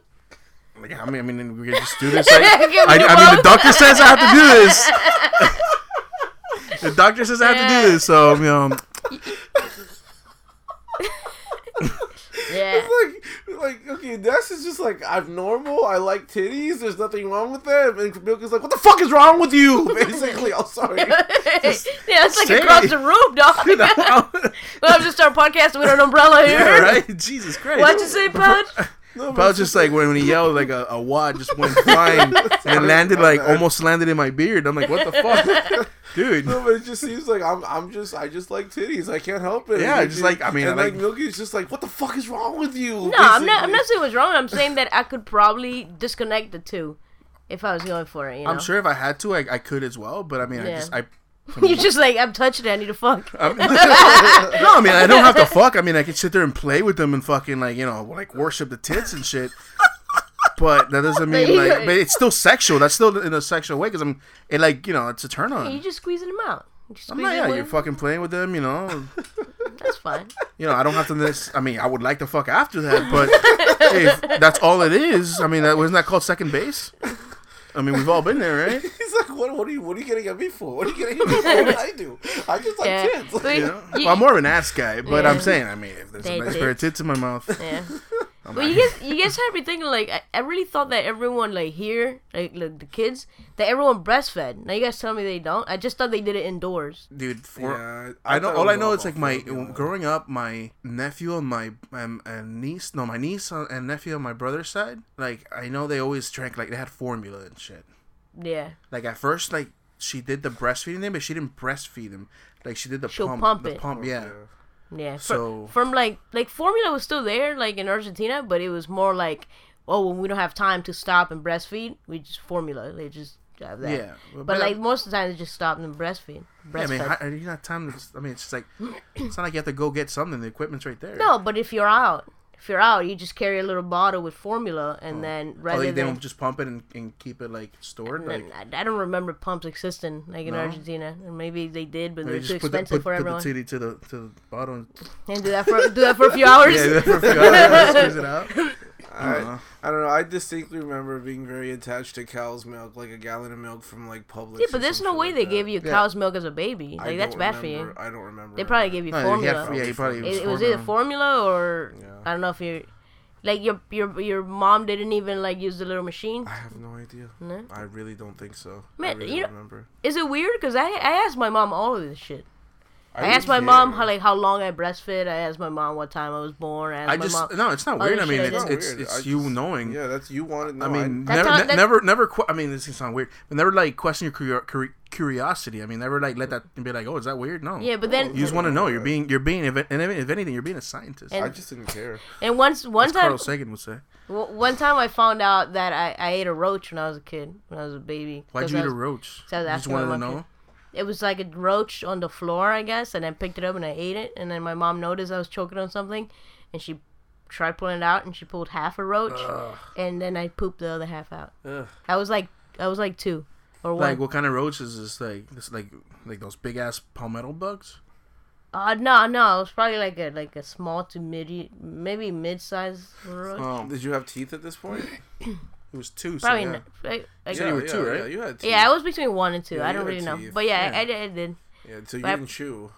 Like, I mean, I mean, we can just do this. Like, I, I mean, the doctor says I have to do this. the doctor says I have to do this, so you know, yeah. It's like, like okay, that's just like I'm normal. I like titties. There's nothing wrong with them. And Milk is like, what the fuck is wrong with you? Basically, I'm sorry. yeah, it's like across it. the room, dog. you know, We'll have to start podcasting with an umbrella here. yeah, right? Jesus Christ! What'd you say, Pudge? No, But I was just like when, when he yelled, like a, a wad just went flying and it landed like almost landed in my beard. I'm like, what the fuck, dude? No, but it just seems like I'm. I'm just. I just like titties. I can't help it. Yeah, And just it- like- I mean, and I like, like- Milky's just like, what the fuck is wrong with you? No, I'm not. I'm not saying what's wrong. I'm saying that I could probably disconnect the two if I was going for it. You know, I'm sure if I had to, I, I could as well. But I mean, I just I. You're just like I'm touching it. I need to fuck. No, I mean I don't have to fuck. I mean I can sit there and play with them and fucking like you know like worship the tits and shit. But that doesn't mean like. But it's still sexual. That's still in a sexual way because I'm. It like you know it's a turn on. you on. just squeezing them out. I'm not. Yeah, you're fucking playing with them. You know. That's fine. You know I don't have to. This. I mean I would like to fuck after that, but if that's all it is, I mean that wasn't that called second base. I mean we've all been there, right? He's like, what, what are you what are you getting at me for? What are you getting at me for? What did I do? I just like Yeah. kids. But You know? you- well, I'm more of an ass guy, but Yeah. I'm saying, I mean, if there's They a nice did. pair of tits in my mouth, Yeah. I'm Well, you guys, you guys had me thinking like I, I really thought that everyone like here, like, like the kids, that everyone breastfed. Now you guys tell me they don't. I just thought they did it indoors. dude. For Yeah, I know all I know is like my formula. growing up, my nephew and my um, and niece, no, my niece and nephew on my brother's side. Like I know they always drank like they had formula and shit. Yeah. Like at first, like she did the breastfeeding thing, but she didn't breastfeed him. Like she did the She'll pump, pump the it. pump, yeah. Yeah. So- So from like like formula was still there like in Argentina, but it was more like oh when we don't have time to stop and breastfeed, we just formula. They just have that. Yeah, But, like most of the time, they just stop and breastfeed. Yeah, I mean, how, you not time to. I mean, it's just like it's not like you have to go get something. The equipment's right there. no, but if you're out, if you're out, you just carry a little bottle with formula, and oh. then Oh, rather they, they than don't just pump it and, and keep it like stored. Like I, I don't remember pumps existing like in No? Argentina, and maybe they did, but they they're too put the, expensive put, for put everyone. the titty to the to the bottle. And, and do that for do that for a few hours. yeah, for a few hours, squeeze it out. I, I don't know. I distinctly remember being very attached to cow's milk, like a gallon of milk from like Publix. Yeah, but there's no way like they that. gave you Yeah. cow's milk as a baby. I Like that's don't bad for you. I don't remember. They probably gave you No, formula. had, yeah, he probably it, it was either formula or Yeah. I don't know if you like your your your mom didn't even like use the little machine. I have no idea. No? I really don't think so. Man, I really you don't know- remember. Is it weird? Cause I I asked my mom all of this shit. I, really asked my mom how like how long I breastfed. I asked my mom what time I was born. I asked I my just mom. no, it's not weird. I mean, shit it's it's Weird. it's you just- knowing. Yeah, that's you wanted. No, I mean, That's never, how- ne- never, never. Qu- I mean, this can sound weird, but never like question your curi- curiosity. I mean, never like let that be like, oh, is that weird? No. yeah, but then You just want to know. You're being, you're being, if, and if anything, you're being a scientist. And- I just didn't care. and once one As time Carl Sagan would say. one time I found out that I, I ate a roach when I was a kid when I was a baby. Why'd you I eat a roach? so I was You just asking my wanted to mom know. It was like a roach on the floor, I guess, and I picked it up and I ate it. And then my mom noticed I was choking on something, and she tried pulling it out, and she pulled half a roach, and then I pooped the other half out. Ugh. I was like, I was like two or one. Like, what kind of roach is this? Like, this like, like those big ass palmetto bugs. Uh, no, no, it was probably like a like a small to mid, maybe mid size roach. Oh, Did you have teeth at this point? it was two. probably so, yeah. not. Like, like, you were yeah, two, right? Yeah, you had teeth. yeah, I was between one and two. Yeah, I don't had really know, but yeah, Yeah. I, I, did- I did. Yeah, so you But I- didn't chew.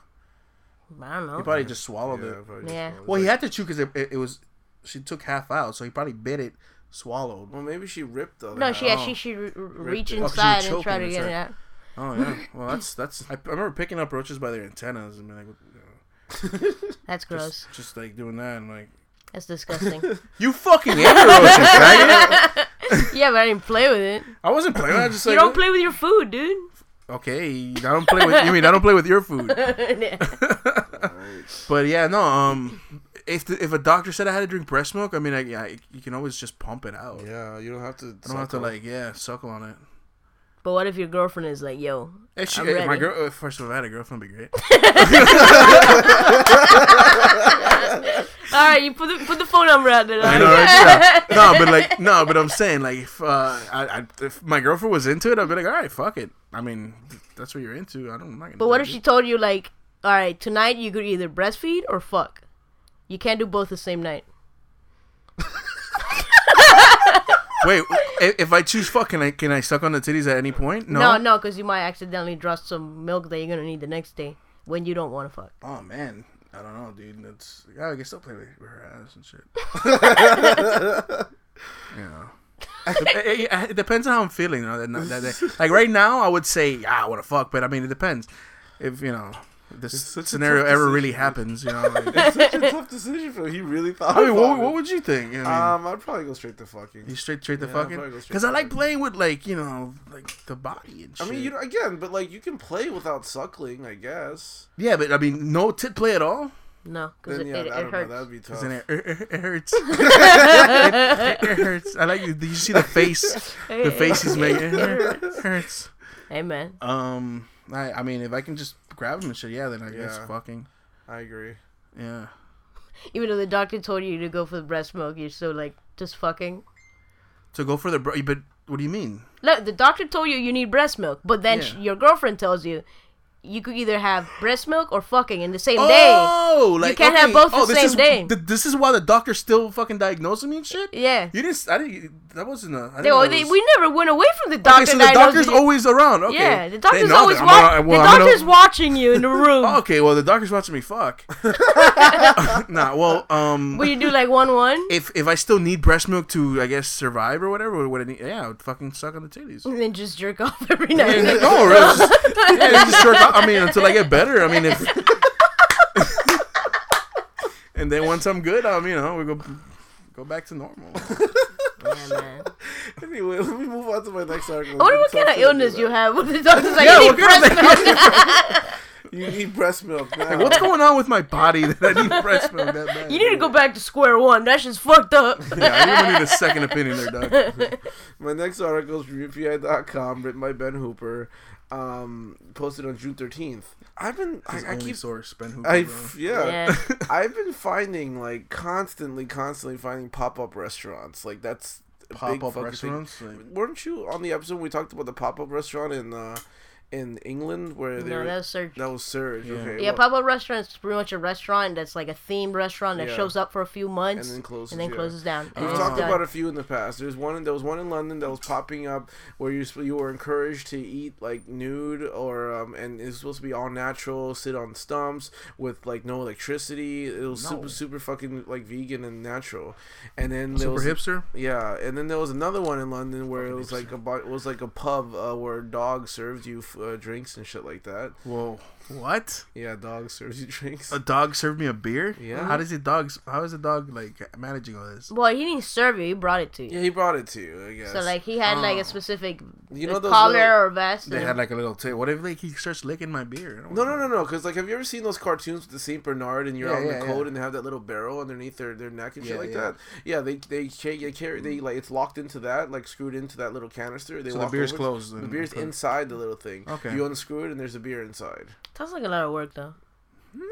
I don't know. He probably just swallowed Yeah, it. Yeah. swallowed Well, it. he had to chew because it, it, it was. She took half out, so he probably bit it, swallowed. Well, maybe she ripped the. No, half. she yeah, Oh. she she re- reach it. Oh, 'cause you were inside and try to get it out. Oh yeah. Well, that's that's. I, I remember picking up roaches by their antennas and being like, That's gross. just, just like doing that and like, That's disgusting. you fucking ate the roaches, faggot. yeah, but I didn't play with it. I wasn't playing. I just like, you don't play with your food, dude. Okay, I don't play with. You mean I don't play with your food? Yeah. But yeah, no. Um, if the, if a doctor said I had to drink breast milk, I mean, I, yeah, you can always just pump it out. Yeah, you don't have to. I don't have to like, yeah, suckle on it. But what if your girlfriend is like, "Yo, If she, I'm if my girl, uh, first of all, if I had a girlfriend, it'd be great. all right, you put the put the phone number out there." I know, right? Yeah. No, but like, no, but I'm saying, like, if, uh, I, I, if my girlfriend was into it, I'd be like, all right, fuck it. I mean, th- that's what you're into. I don't. I'm not But what if judge she told you like, "All right, tonight you could either breastfeed or fuck. You can't do both the same night." Wait, if I choose fuck, can I can I suck on the titties at any point? No. No, no, because you might accidentally drop some milk that you're gonna need the next day when you don't want to fuck. Oh man, I don't know, dude. That's yeah, I can still play with, her ass and shit. you know. it, it- it depends on how I'm feeling. You know, that, that. Like right now, I would say, yeah, I want to fuck, but I mean, it depends. If you know, this scenario ever really happens, you know. Like, It's such a tough decision for him. He really thought. I mean, what, what would you think? I mean, Um, I'd probably go straight to fucking. you straight straight to yeah, I'd fucking probably go straight because I like playing with like you know like the body and Shit. I mean, you know, again, but like you can play without suckling, I guess. yeah, but I mean, no tit play at all. No, because it, yeah, it, it don't know. hurts. That'd be tough. 'Cause then it, it, it hurts. it, it hurts. I like you. Did you see the face? The face he's making. It hurt- hurts. Hey man, Um, I, I mean, if I can just grab him and shit, yeah, then I guess Yeah. fucking, I agree. yeah. even though the doctor told you to go for the breast milk, you're still like just fucking. So go for the bro. But what do you mean? Look, the doctor told you you need breast milk, but then Yeah. sh your girlfriend tells you you could either have breast milk or fucking in the same day. Oh, like you can't have both the oh, this same is, day. th- this is why the doctor's still fucking diagnosing me and shit. Yeah. You didn't. I didn't. That wasn't a. I didn't They, know oh, they, we never went away from the doctor. Okay, so the doctor's you. always around. Okay. Yeah, the doctor's always watching. well, the I'm gonna- doctor's watching you in the room. Oh, okay, well the doctor's watching me fuck. nah, well, um, Will you do like one one? if if I still need breast milk to, I guess, survive or whatever, or what I need, yeah, I would fucking suck on the titties. And then just jerk off every night. no, just, yeah, just jerk off. I mean, until I get better. I mean, if. and then once I'm good, um, you know, we go go back to normal. yeah, man. Anyway, let me move on to my next article. I wonder what kind of illness you have. What the doctor's like, Yeah, you what need kind of breast milk. You need breast milk now. Like, what's going on with my body that I need breast milk that bad? You need to go back to square one. That shit's fucked up. Yeah, I really need a second opinion there, Doc. My next article is from UPI.com, written by Ben Hooper, um, posted on June 13th. I've been, His I, I keep, source, Ben Hooper. I, bro. yeah, Yeah. I've been finding, like, constantly, constantly finding pop up restaurants. Like, that's Pop-up restaurants. Like, Weren't you on the episode when we talked about the pop up restaurant in, uh, in England where they No, were, that was Surge. that was Surge, Yeah. okay. Yeah, well, pop up restaurant is pretty much a restaurant that's like a themed restaurant that Yeah. shows up for a few months and then closes, and then yeah. closes down. And We've talked done. about a few in the past. There's one. There was one in London that was popping up where you you were encouraged to eat like nude or um, and it's supposed to be all natural, sit on stumps with like no electricity. It was No. super super fucking like vegan and natural. And then there super was hipster. yeah, and then there was another one in London where it was like a it was like a pub uh, where dogs served you f- uh, drinks and shit like that. Whoa, what? Yeah, a dog serves you drinks. A dog served me a beer. Yeah. How does a dog? How is a dog like managing all this? Well, he didn't serve you. He brought it to you. Yeah, he brought it to you. I guess. So like he had like Oh. a specific you know those collar little- or vest. They and- had like a little tape. What if like he starts licking my beer? No, no, no, no. Because like, have you ever seen those cartoons with the Saint Bernard and you're Yeah, out in yeah, the cold yeah. and they have that little barrel underneath their, their neck and shit like yeah. that? Yeah, they they carry, they carry they like it's locked into that like screwed into that little canister. They So the beer's over- closed. The and- beer's okay. inside the little thing. Okay. You unscrew it and there's a beer inside. Sounds like a lot of work though. Nah.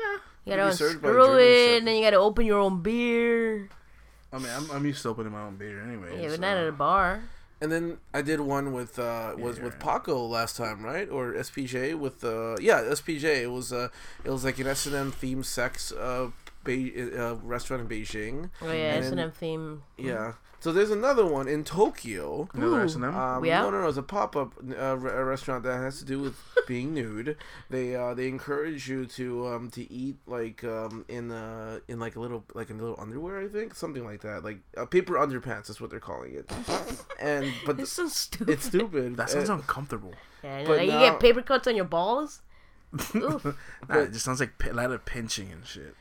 You gotta Maybe unscrew it, and then you gotta open your own beer. I mean, I'm, I'm used to opening my own beer anyway. Yeah, so- but not at a bar. And then I did one with uh was Yeah, with right. Paco last time, right? Or SPJ with uh yeah SPJ. It was uh it was like an S and M themed sex uh, Be- uh restaurant in Beijing. Oh yeah, And S and then- M theme. Yeah. So there's another one in Tokyo. Another S&M? Um, Yeah? No, no, no. It's a pop-up uh, re- restaurant that has to do with being nude. They uh, they encourage you to um, to eat like um, in uh, in like a little like in little underwear. I think something like that. Like uh, paper underpants is what they're calling it. And but It's so stupid. it's stupid. that sounds Uh, uncomfortable. Yeah, but like, you get paper cuts on your balls. Oof. Nah, it just sounds like a lot of pinching and shit.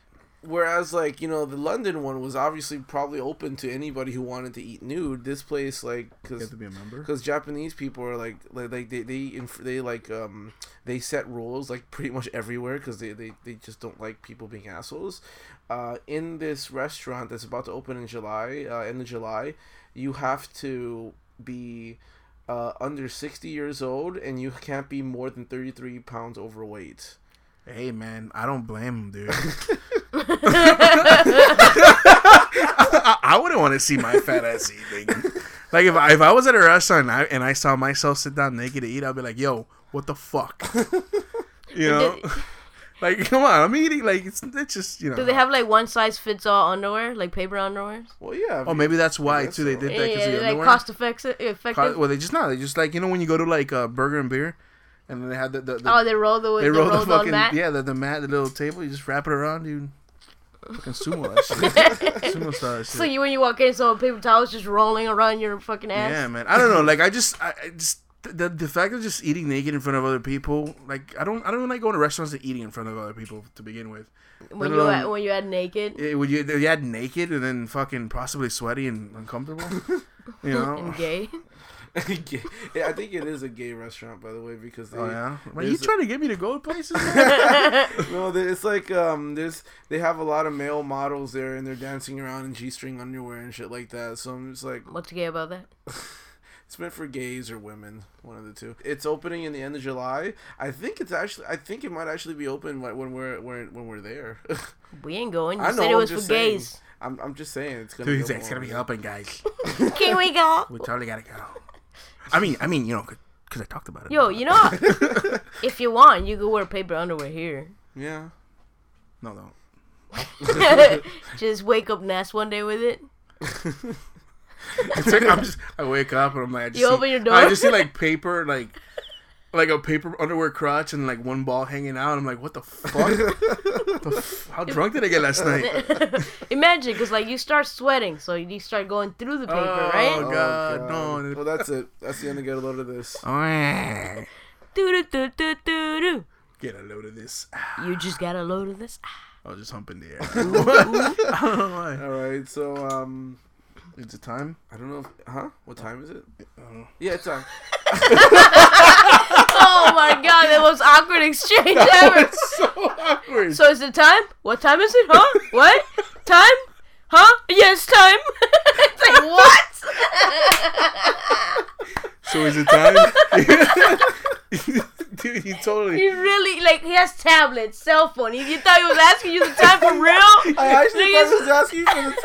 Whereas, like you know, the London one was obviously probably open to anybody who wanted to eat nude. This place, like, because to be a member. because Japanese people are like like, like they they inf- they like um they set rules like pretty much everywhere because they, they they just don't like people being assholes. Uh, in this restaurant that's about to open in July, uh, end of July, you have to be uh, under sixty years old and you can't be more than thirty three pounds overweight. Hey man, I don't blame him, dude. I, I wouldn't want to see my fat ass eating. Like if I, if I was at a restaurant and I, and I saw myself sit down naked to eat, I'd be like, "Yo, what the fuck?" You know, like come on, I'm eating. Like it's it's just you know. Do they have like one size fits all underwear, like paper underwear? Well, yeah. Oh, maybe that's why guess too. They did that because Yeah, because the like underwear. cost effective. effective. Co- well, they just not. They just like you know when you go to like uh, Burger and Beer, and then they had the, the, the oh, they roll the they roll the rolled fucking mat. yeah the, the mat the little table. You just wrap it around you. Fucking sumo that shit. sumo style shit. So you when you walk in, so paper towels just rolling around your fucking ass. Yeah, man. I don't know. Like, I just, I, I just the the fact of just eating naked in front of other people. Like, I don't, I don't like going to restaurants and eating in front of other people to begin with. When you alone- when you had naked Eh, Would you, you had naked and then fucking possibly sweaty and uncomfortable. You know. and gay. Gay- yeah, I think it is a gay restaurant, by the way, because they, Oh yeah. Are you there's a- trying to get me to go places? no, it's like um, there's they have a lot of male models there, and they're dancing around in g-string underwear and shit like that. So I'm just like, What's gay about that? it's meant for gays or women, one of the two. It's opening in the end of July. I think it's actually, I think it might actually be open when when we're when, when we're there. We ain't going. You I know. said it I'm was for just saying. gays. I'm I'm just saying it's gonna. Dude, be he's like, it's gonna be while open, guys. Can we go? We totally gotta go. I mean, I mean, you know, because I talked about it. Yo, you know, if you want, you could wear paper underwear here. Yeah. no, no. Just wake up Ness one day with it. It's like I'm just. I wake up and I'm like, I just You see, open your door? I just see like paper, like. Like a paper underwear crotch and like one ball hanging out. I'm like, what the fuck? What the f- How drunk did I get last night? Imagine, because like you start sweating, so you start going through the paper, right? Oh, right? God, no. Well, that's it. That's the end of get a load of this. Oh, Do do do do do do. Get a load of this. You just got a load of this. I was just humping the air. I don't know why. All right. So um, Is it time? I don't know. If, huh? What time is it? I don't know. Yeah, it's time. Oh my god, that was awkward exchange ever. so awkward. So is it time? What time is it? Huh? What? Time? Huh? Yes, time. it's like what? So is it time? Dude, you totally. He really like he has tablets, cell phone. You, you thought he was asking you the time for real? I actually thought he was asking for the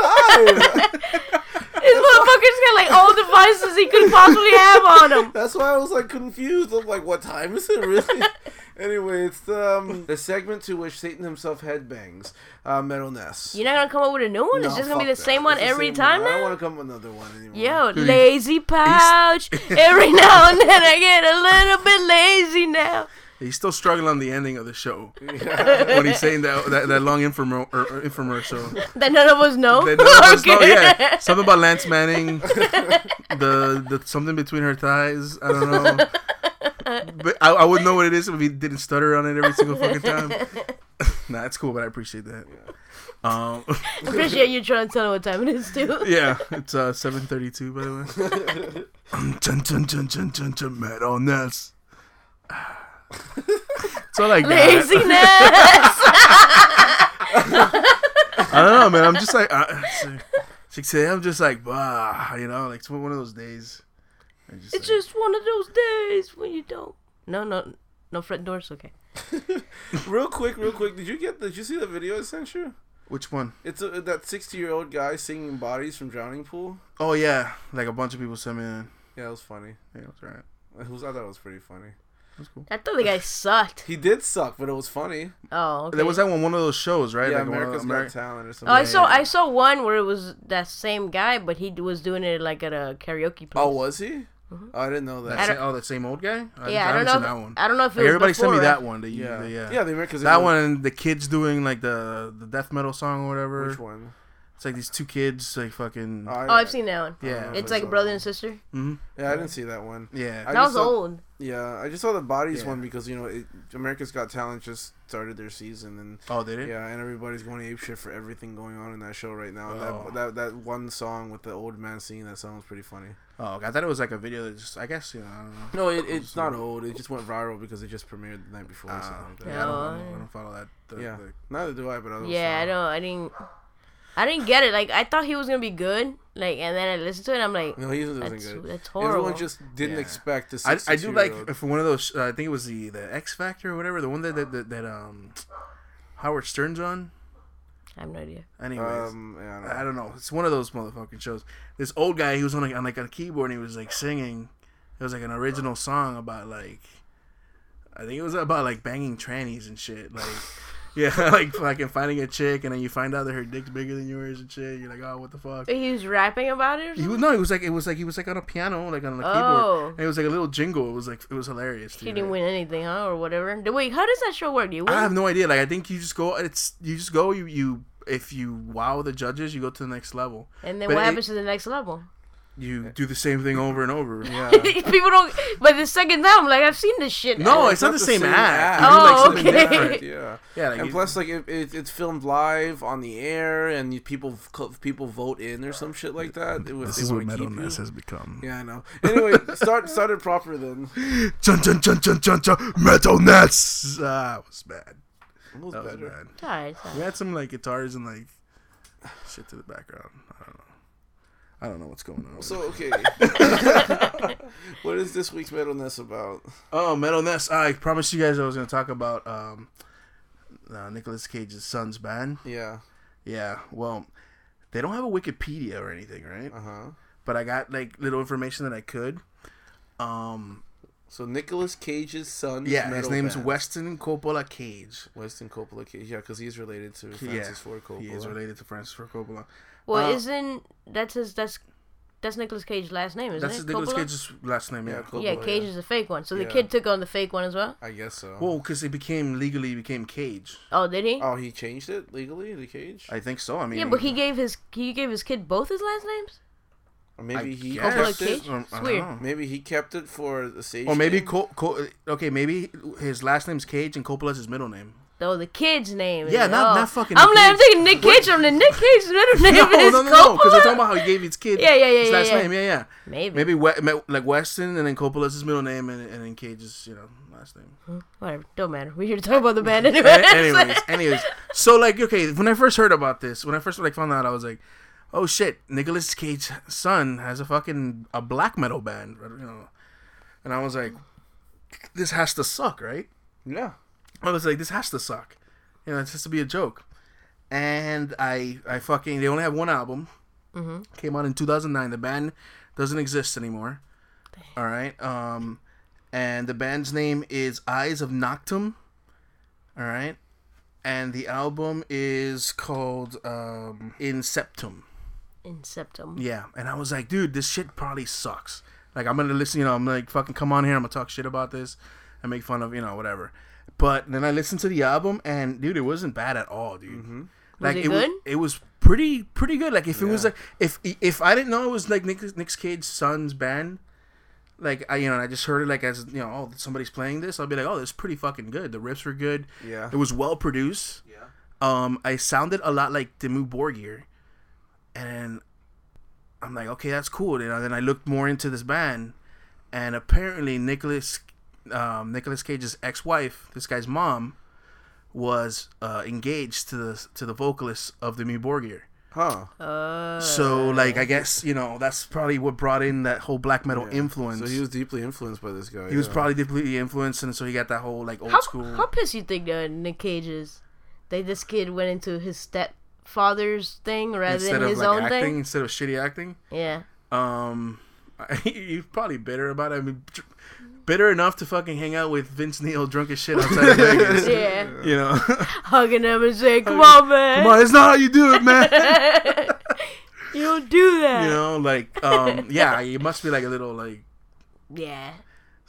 time. This motherfucker's got like all devices he could possibly have on him. That's why I was like confused. I'm like, what time is it really? Anyway, it's the, um, the segment to which Satan himself headbangs. Uh, Metal Ness. You're not gonna come up with a new one? No, it's just gonna be the that. same one It's every same time one. I don't want to come up with another one anymore. Yo, Dude, lazy pouch. Every now and then I get a little bit lazy now. He's still struggling on the ending of the show when he's saying that that, that long infomer- or, or infomercial. That none of us know. That none of us know- yeah, something about Lance Manning, the the something between her thighs. I don't know, but I, I wouldn't know what it is if he didn't stutter on it every single fucking time. nah, it's cool, but I appreciate that. Um, Appreciate you trying to tell me what time it is too. yeah, it's uh seven thirty two by the way. Um, chun, chun, chun, chun, chun, chun, Metal Ness. So like that. Laziness. I don't know, man. I'm just like, uh, she said, I'm just like, bah, you know, like it's one of those days. I just, it's like- just one of those days when you don't. No, no, no front doors. Okay. real quick, real quick. Did you get? Did you see the video I sent you? which one? It's a, that sixty-year-old guy singing "Bodies" from Drowning Pool. Oh yeah, like a bunch of people sent me in. Yeah, it was funny. Yeah, that's right. It was, I thought it was pretty funny. That's cool. I thought the guy sucked. He did suck, but it was funny. Oh, okay. There was that one, one of those shows, right? Yeah, like one of America's the Got Ameri- Talent or oh, something. Oh, something. I saw. yeah. I saw one where it was that same guy, but he was doing it like at a karaoke place. Oh, was he? Oh, I didn't know That that. sa- oh, that same old guy. I, yeah, I, haven't don't know. seen If, that one. I don't know if it Like, was everybody sent me before. that one. The, Yeah, the, yeah, yeah. the America's That one, the kids doing like the the death metal song or whatever. Which one? It's like these two kids, like fucking. I, Oh, I've seen that one. yeah, It's like saw brother and sister. hmm Yeah, I didn't see that one. yeah. I that just was saw- old. Yeah, I just saw the bodies Yeah. one because you know it, America's Got Talent just started their season and oh, did it? yeah, and everybody's going ape shit for everything going on in that show right now. And Oh. That, that that one song with the old man singing that song was pretty funny. Oh, I thought it was like a video that just. I guess you know. I don't know. No, it, it's not old. It just went viral because it just premiered the night before. or Uh, something like that. yeah, I, don't, I, don't, I don't follow that. The, Yeah. the- Neither do I, but I don't. Yeah, I don't. I didn't. I didn't get it. Like I thought he was gonna be good. Like and then I listened to it. and I'm like, No, he wasn't that's good. that's horrible. Everyone just didn't Yeah. expect this. I, I do like for one of those. Uh, I think it was the the X Factor or whatever. The one that that, that, that um Howard Stern's on. I have no idea. Anyways, Um, yeah, I don't know. I don't know. It's one of those motherfucking shows. This old guy, he was on like on like a keyboard and he was like singing. It was like an original song about like, I think it was about like banging trannies and shit. Like, yeah, like fucking finding a chick and then you find out that her dick's bigger than yours and shit. You're like, oh, what the fuck? He was rapping about it. Or He was no, he was like it was like he was like on a piano, like on the Oh. keyboard. And it was like a little jingle. It was like it was hilarious. He didn't win anything, huh, or whatever. Wait, how does that show work? Do you win? I have no idea. Like I think you just go. It's you just go. You you if you wow the judges, you go to the next level. and then but what it- happens to the next level? You do the same thing over and over. Yeah. People don't. But the second time, like I've seen this shit. No, Uh, it's not the same act. act. You do, like, Oh, okay. yeah. Yeah, like and you- plus, like it, it, it's filmed live on the air, and you, people people vote in or some shit like that. It this they is what wanna metalness has become. Yeah, I know. Anyway, start started proper then. Chun chun chun chun chun chun metalness. Ah, it was bad. It was That was bad. It's alright, it's alright. We had some like guitars and like shit to the background. I don't know. I don't know what's going on. So okay, what is this week's metalness about? Oh, Metal Ness. I promised you guys I was going to talk about um, uh, Nicolas Cage's son's band. Yeah. Yeah, well, they don't have a Wikipedia or anything, right? Uh huh. But I got like little information that I could. Um, So Nicolas Cage's son. Yeah, his name's band. Weston Coppola Cage. Weston Coppola Cage. Yeah, because he's related to Francis yeah, Ford Coppola. he is related to Francis Ford Coppola. Well, Uh, isn't that's his that's that's Nicolas Cage's last name, isn't That's it? Nicolas Coppola? Cage's last name. Yeah, Yeah. Coppola. Yeah, Cage yeah. is a fake one. So the Yeah. kid took on the fake one as well. I guess so. Well, because he became legally became Cage. Oh, did he? oh, he changed it legally, the Cage. I think so. I mean, yeah, but he gave his he gave his kid both his last names. Or maybe I he guess. Kept it. Cage? Um, I It's don't weird. know. Maybe he kept it for the stage. Or maybe name? Co- Co- okay, maybe his last name's Cage and Coppola's his middle name. Oh, the kid's name. Yeah, is- not- oh. not fucking I'm Nick like, I'm Cage. thinking Nick Cage from the Nick Cage's middle name no, is no, no, no, because we're talking about how he gave his kid Yeah, yeah, yeah, his yeah, last yeah. name. Yeah, yeah. Maybe. Maybe we- like Weston and then Coppola's his middle name and, and then Cage's you know last name. Whatever. Don't matter. We're here to talk about the band anyway. Anyways, anyways, so like okay, when I first heard about this, when I first like found out, I was like, oh shit, Nicolas Cage's son has a fucking a black metal band, you know, and I was like, this has to suck, right? Yeah. I was like, this has to suck. You know, it has to be a joke. And I, I fucking, they only have one album. Mhm. Came out in 2009. The band doesn't exist anymore. All right. Um, and the band's name is Eyes of Noctum. All right. And the album is called um, Inceptum. Inceptum. Yeah, and I was like, dude, this shit probably sucks. Like, I'm gonna listen, you know, I'm like, fucking come on here, I'm gonna talk shit about this and make fun of, you know, whatever. But then I listened to the album, and dude, it wasn't bad at all, dude. Like, it was, good? it was pretty, pretty good. Like, if it was like, if if I didn't know it was like Nick Nick Cage's son's band, like I, you know, I just heard it like as you know, oh, somebody's playing this, I'll be like, oh, this is pretty fucking good. The riffs were good. Yeah. It was well produced. Yeah. Um, I sounded a lot like Dimmu Borgir, and I'm like, okay, that's cool. You know, then I looked more into this band, and apparently Nicolas, um, Nicolas Cage's ex-wife, this guy's mom, was uh, engaged to the to the vocalist of Dimmu Borgir. Huh. Uh, So, like, I guess you know that's probably what brought in that whole black metal Yeah. influence. So he was deeply influenced by this guy. He was probably deeply influenced, and so he got that whole like old how, school. how pissed you think uh, Nick Cage is? That this kid went into his stepfather's thing rather instead than his like own acting, thing. instead of shitty acting. Yeah. Um, he's probably bitter about it. I mean, bitter enough to fucking hang out with Vince Neil drunk as shit outside of Vegas. Yeah. You know, Hugging him and saying, "Come on, man. come on, it's not how you do it, man. You don't do that." you know, like, um, yeah, it must be like a little like Yeah.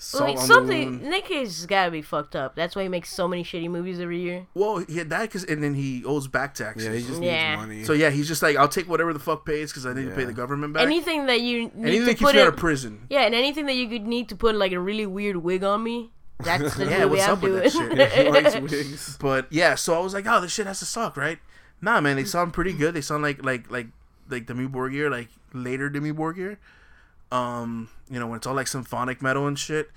Salt Like on something. wound. Nick Cage has gotta be fucked up. That's why he makes so many shitty movies every year. Well, he had that, cause, and then he owes back taxes. Yeah, he just Yeah. needs money. so yeah, he's just like, I'll take whatever the fuck pays because I need to pay the government back. Anything that you need Anything to that keeps put me out of prison. yeah, and anything that you could need to put like a really weird wig on me. That's the Yeah, movie what's I'm up with doing. that shit? he likes wigs. But yeah, so I was like, oh, this shit has to suck, right? Nah, man, they sound pretty good. They sound like like like like Dimmu Borgir, like later Dimmu Borgir. Um, you know, when it's all like symphonic metal and shit.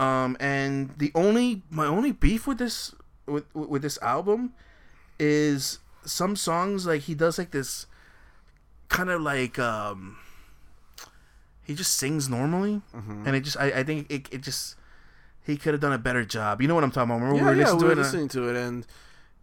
Um, and the only my only beef with this with with this album is some songs like he does like this kind of like um he just sings normally and it just I, I think it, it just he could have done a better job. You know what I'm talking about? Remember Yeah, we were yeah, listening we to were it. and I- listening to it, and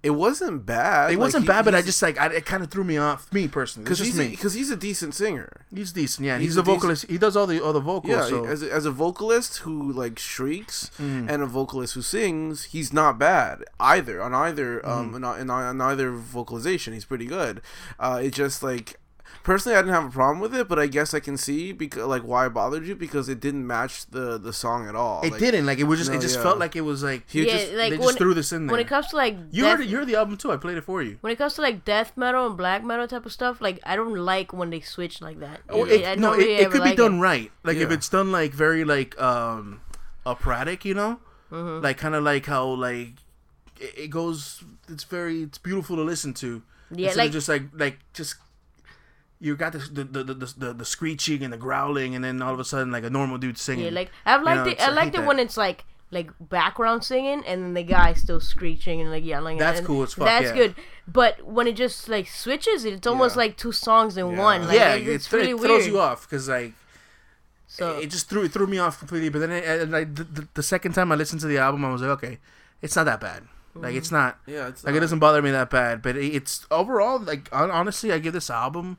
it wasn't bad. it Like, wasn't he- bad, but I just like I, it kind of threw me off. Me personally, because he's because he's a decent singer. he's decent. Yeah, he's, he's a decent- vocalist. He does all the all the vocals. Yeah, so. as, a, as a vocalist who like shrieks Mm. and a vocalist who sings, he's not bad either. On either Mm. um, in, in, on either vocalization, he's pretty good. Uh, it just like personally, I didn't have a problem with it, but I guess I can see because like why it bothered you because it didn't match the the song at all. it Like, didn't like it was just No, it just yeah. felt like it was like He yeah, just- like they when, just threw this in there. when it comes to like you death, heard it, you heard the album too. I played it for you. when it comes to like death metal and black metal type of stuff, like I don't like when they switch like that. Oh, I- it, no, don't it, it ever could be like done right. Like if it's done like very like um operatic, you know, Mm-hmm. like kind of like how like it, it goes. It's very it's beautiful to listen to. Yeah, Instead like of just like like just you got this, the, the, the the the the screeching and the growling, and then all of a sudden like a normal dude singing. yeah, like I've liked know, it. it's- I I liked hate it when it's like like background singing and then the guy still screeching and like yelling. That's and cool as fuck, That's yeah. good. But when it just like switches, it's almost Yeah. like two songs in Yeah. one. Like, yeah, it- it, it's th- really it throws weird. you off because like So it just threw it threw me off completely. But then it, and I, the, the, the second time I listened to the album, I was like, okay, it's not that bad. Like it's mm-hmm. not yeah, it's like it doesn't bother me that bad. But it, it's overall like honestly, I give this album,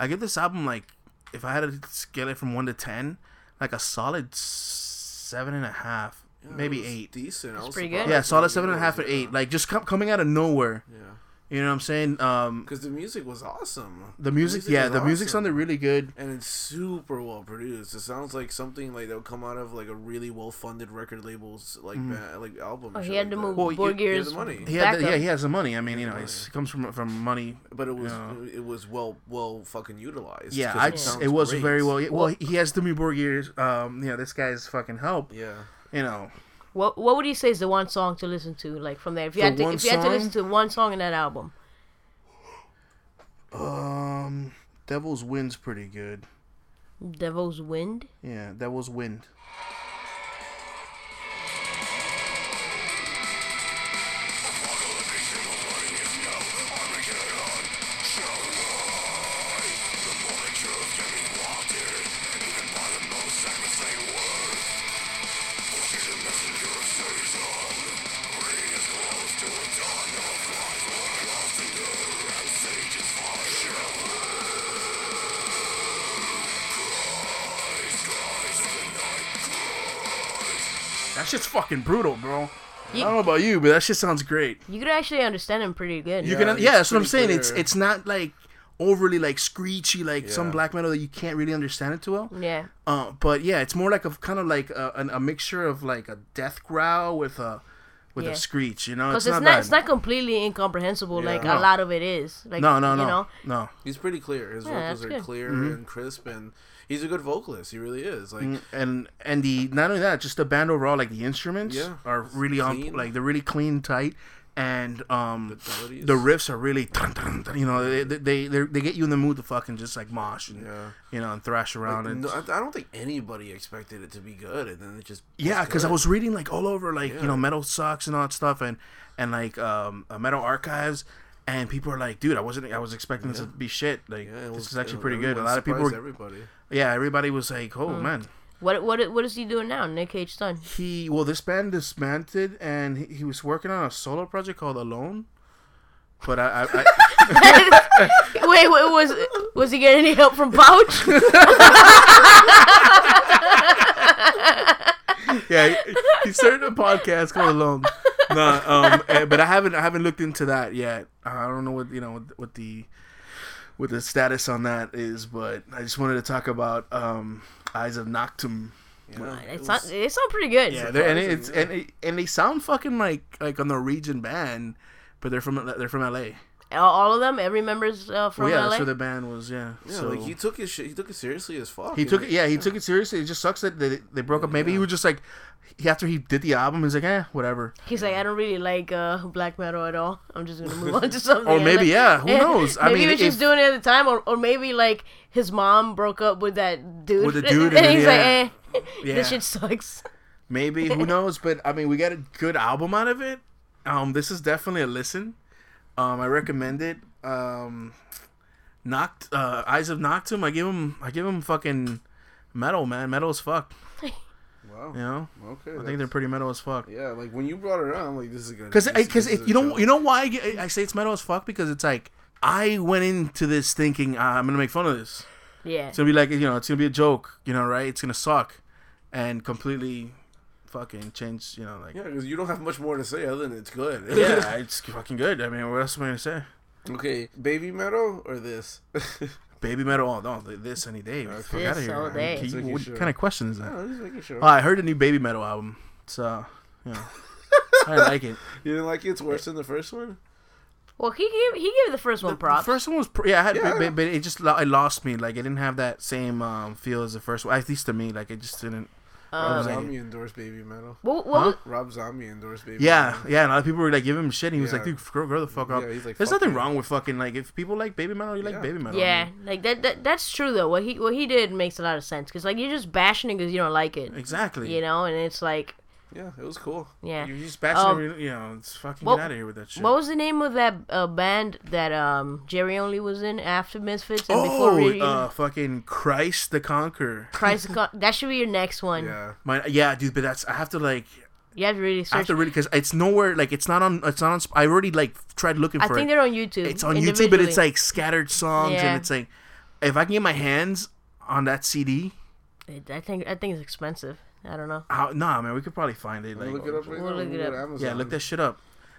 I give this album like if I had to scale it from one to ten, like a solid seven and a half, maybe eight. Decent. I was pretty surprised good. Yeah, solid seven and a half or eight. Like just com- coming out of nowhere. Yeah. You know what I'm saying? Um, Because the music was awesome. the music, yeah, was the music awesome. sounded really good. and it's super well produced. It sounds like something like that would come out of like a really well funded record labels like ba- like album. Oh, and he had like to that. move Well, you- Borgir's he had the money. He had, the, backup. yeah, he has the money. I mean, you know, Yeah. it's, it comes from from money. but it was Yeah. it was well well fucking utilized. Yeah, 'cause I, it, sounds it was great. very well. Well, he has Dimmu Borgir's. Um, you know, this guy's fucking help. Yeah. You know, What What would you say is the one song to listen to? Like from there, if you The had to, if you had to listen to one song in that album, um, Devil's Wind's pretty good. Devil's Wind. Yeah, Devil's Wind. Shit's fucking brutal, bro. I don't know about you, but that shit sounds great. You could actually understand him pretty good. You Yeah, can, yeah, that's what I'm saying. It's clear. it's not like overly like screechy like some black metal that you can't really understand it too well. Yeah. Uh, but yeah, it's more like a kind of like a, an- a mixture of like a death growl with a with Yeah. a screech. You know, Because it's, it's, not, not, it's not completely incomprehensible like No. a lot of it is. Like no, no, you no, know? no. He's pretty clear. His Yeah, vocals that's are good. clear Mm-hmm. and crisp, and he's a good vocalist. He really is. Like, Mm, And and the not only that, just the band overall, like the instruments Yeah. are really on, Clean. like they're really clean, tight, and um The the riffs are really, dun, dun, dun, you know, they they they, they're- get you in the mood to fucking just like mosh and yeah. you know and thrash around Like, and no, I don't think anybody expected it to be good, and then it just Yeah, because I was reading like all over like you know metal sucks and all that stuff and and like um uh, metal archives and people are like, dude, I wasn't I was expecting this to be shit. Like Yeah, it this was is actually pretty good. A lot of people, were, everybody. Yeah, everybody was like, oh Hmm. man, What what what is he doing now? Nick Cage son. he well this band disbanded and he, he was working on a solo project called Alone. But I, I, I Wait, wait, was was he getting any help from Pouch? yeah, he, he started a podcast called Alone. No, um, eh, but I haven't I haven't looked into that yet. I don't know what you know what, what the what the status on that is, but I just wanted to talk about um, Eyes of Noctum. Yeah, It's it not, was- it sounds pretty good. Yeah, they're, and it's Surprising, and it, and they sound fucking like like a Norwegian band, but they're from they're from LA. All, all of them, every member's uh, from Well, yeah, LA. that's where the band was. Yeah, yeah, so like he took his shit. He took it seriously as fuck. he took it. Yeah, he took it seriously. It just sucks that they, they broke up. Maybe he was just like he, after he did the album, he's like, eh, whatever. He's like, I don't really like uh, black metal at all. I'm just gonna move on to something. Or maybe yeah, who knows? I maybe mean, he was if- just doing it at the time, or, or maybe like his mom broke up with that dude. With the dude, and, and he's yeah. like, eh, Yeah. this shit sucks. Maybe who knows? But I mean, we got a good album out of it. Um, this is definitely a listen. Um, I recommend it. Um, Noct, uh, Eyes of Noctum. I give him. I give him fucking metal, man. Metal as fuck. Wow. You know. Okay. I think they're pretty metal as fuck. Yeah, like when you brought it on, like this is gonna. Because because this is a you know show. you know why I, get- I say it's metal as fuck because it's like I went into this thinking ah, I'm gonna make fun of this. Yeah. It's gonna be like you know it's gonna be a joke. You know right? It's gonna suck, and completely fucking change. You know like Yeah, because you don't have much more to say other than it's good. yeah, it's fucking good. I mean, what else am I gonna say? okay, baby metal or this? Baby metal, oh no, th- this any day. Okay. Fuck out of This here. all day. You- what sure. kind of question is that? no, sure. Oh, I heard a new baby metal album. So, you know, I like it. You didn't like it? It's worse than the first one. Well, he gave he gave the first one props. The first one was, pr- yeah, I had, Yeah. But, but it just lo- it lost me. Like it didn't have that same um, feel as the first one. At least to me, like it just didn't. Rob Um, like- Zombie endorsed baby metal. what, what, Huh? was- Rob Zombie endorsed baby. Yeah, metal. yeah. And a lot of people were like giving him shit. And he was like, "Dude, grow, grow the fuck up." Yeah, he's like, There's "Fuck nothing you." wrong with fucking like if people like baby metal, you like Yeah. baby metal. I yeah, mean, like that, that. That's true though. What he what he did makes a lot of sense because like you're just bashing it because you don't like it. exactly. You know, and it's like, Yeah, it was cool. yeah. You're just bashing Um, every, you know, it's fucking what- out of here with that shit. What was the name of that uh, band that um Jerry Only was in after Misfits and oh, before Re- uh, fucking Kryst the Conqueror. Christ? the Con- that should be your next one. Yeah. My, yeah, dude, but that's I have to like You have to really I have to really because it's nowhere like it's not on it's not on. I already like tried looking I for think it. they're on YouTube. It's on YouTube, but it's like scattered songs, Yeah. and it's like if I can get my hands on that CD, I think I think it's expensive. I don't know. How, nah, man, we could probably find it. Like, look it up right We'll now. look it up. Amazon. yeah, look that shit up.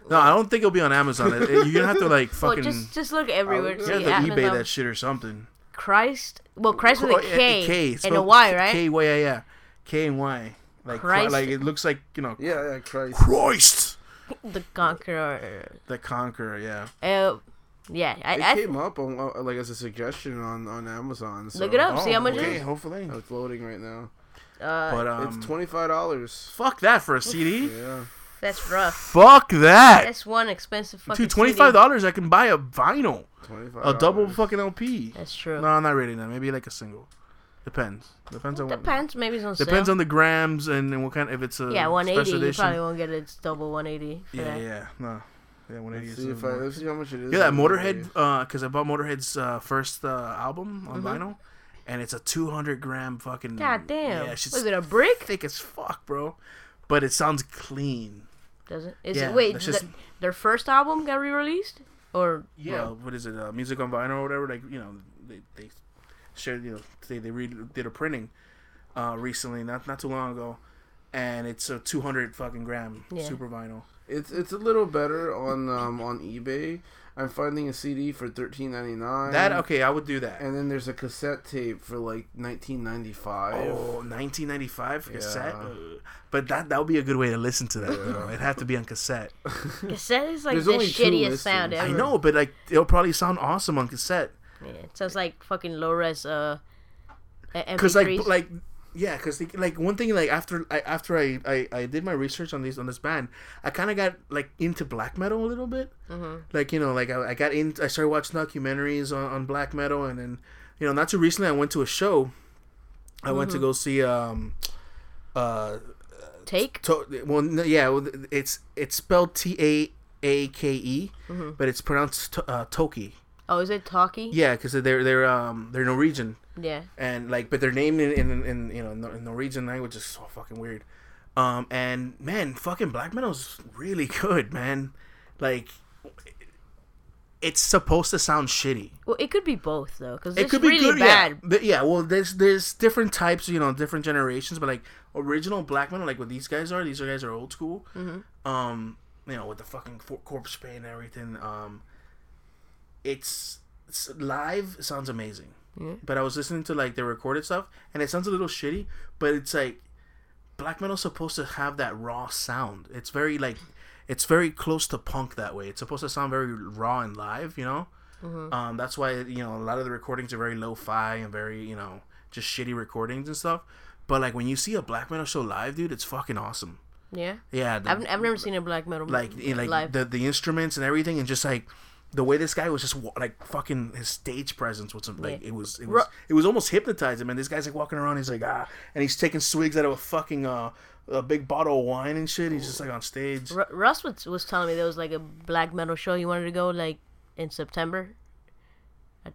No, I don't think it'll be on Amazon. It- it- You're gonna have to like Well, fucking. just just look everywhere. look to you have to eBay that shit or something. Christ. Well, Christ with Oh, a yeah, K, K and a spelled right? K Y, yeah, yeah. K and Y. Like, Chri- Christ. like it looks like you know, Yeah, yeah, Christ. Christ, The Conqueror. the Conqueror. Yeah. Uh, yeah, I, It I came up on uh, like as a suggestion on on Amazon. So Look it up. See how much it okay, is? hopefully. It's loading right now. Uh, But um, it's twenty five dollars. fuck that for a CD. Yeah. that's rough. Fuck that. That's one expensive fucking. Dude, twenty five CD. dollars, I can buy a vinyl, Twenty five. a double fucking LP. That's true. No, not really. That maybe like a single. Depends. Depends on what. Depends. Maybe it's on Depends sale. on the grams and, and what kind. If it's a yeah, 180. special You edition. probably won't get it. It's double 180 yeah, that. yeah, no, yeah, one eighty Let's is. see a if I let's see how much it is. Yeah, that Motorhead, eBay. because I bought Motorhead's uh, first uh, album on Mhm. vinyl, and it's a 200 gram fucking. God damn. Yeah, she's Was it a brick? thick as fuck, bro. But it sounds clean. Does it? Is Yeah, it? Wait, that's the- their first album got re-released, or Yeah. what is it? Uh, music on vinyl or whatever. Like you know, they they shared. You know, they they re- did a printing uh, recently, not not too long ago, and it's a 200 fucking gram Yeah. super vinyl. It's it's a little better on um on eBay. I'm finding a CD for thirteen ninety nine. That okay, I would do that. And then there's a cassette tape for like 1995. Oh, 1995 cassette. Yeah. Uh, but that that would be a good way to listen to that. though. It'd have to be on cassette. cassette is like There's the shittiest sound ever. I know, but like it'll probably sound awesome on cassette. Yeah, it sounds like fucking low res uh. Because like like yeah, because like one thing like after I after I, I I did my research on these on this band, I kind of got like into black metal a little bit. Mhm. Like you know, like I, I got in. I started watching documentaries on, on black metal, and then you know, not too recently, I went to a show. I went to Mm-hmm. go see um uh take. To- well, no, yeah, well, it's it's spelled T A A K E, Mm-hmm. but it's pronounced to- uh, Toki. Oh, is it talkie? Yeah, because they're they're um they're Norwegian, Yeah. and like, but their name in in, in you know Nor- Norwegian language is so fucking weird. Um, and man, fucking black metal's really good, man. Like, it's supposed to sound shitty. Well, it could be both though, because It could be really good, bad. yeah. But, yeah, well, there's there's different types, you know, different generations. But like original black metal, like what these guys are, these guys are old school. Mm-hmm. Um, you know, with the fucking for- corpse paint and everything. Um, it's, it's live. It sounds amazing. Yeah. But I was listening to like the recorded stuff, and it sounds a little shitty. But it's like black metal's supposed to have that raw sound. It's very like it's very close to punk that way. It's supposed to sound very raw and live, you know. Um, that's why you know a lot of the recordings are very lo-fi and very you know just shitty recordings and stuff. But like when you see a black metal show live, dude, it's fucking awesome. Yeah. Yeah, the- I've, I've never seen a black metal like in, like live. the the instruments and everything, and just like the way this guy was just like fucking his stage presence was like Yeah. it was it was it was almost hypnotizing. Man, this guy's like walking around, he's like ah, and he's taking swigs out of a fucking uh a big bottle of wine and shit. He's just like on stage. Ru- Russ was, was telling me there was like a black metal show he wanted to go like in September. I,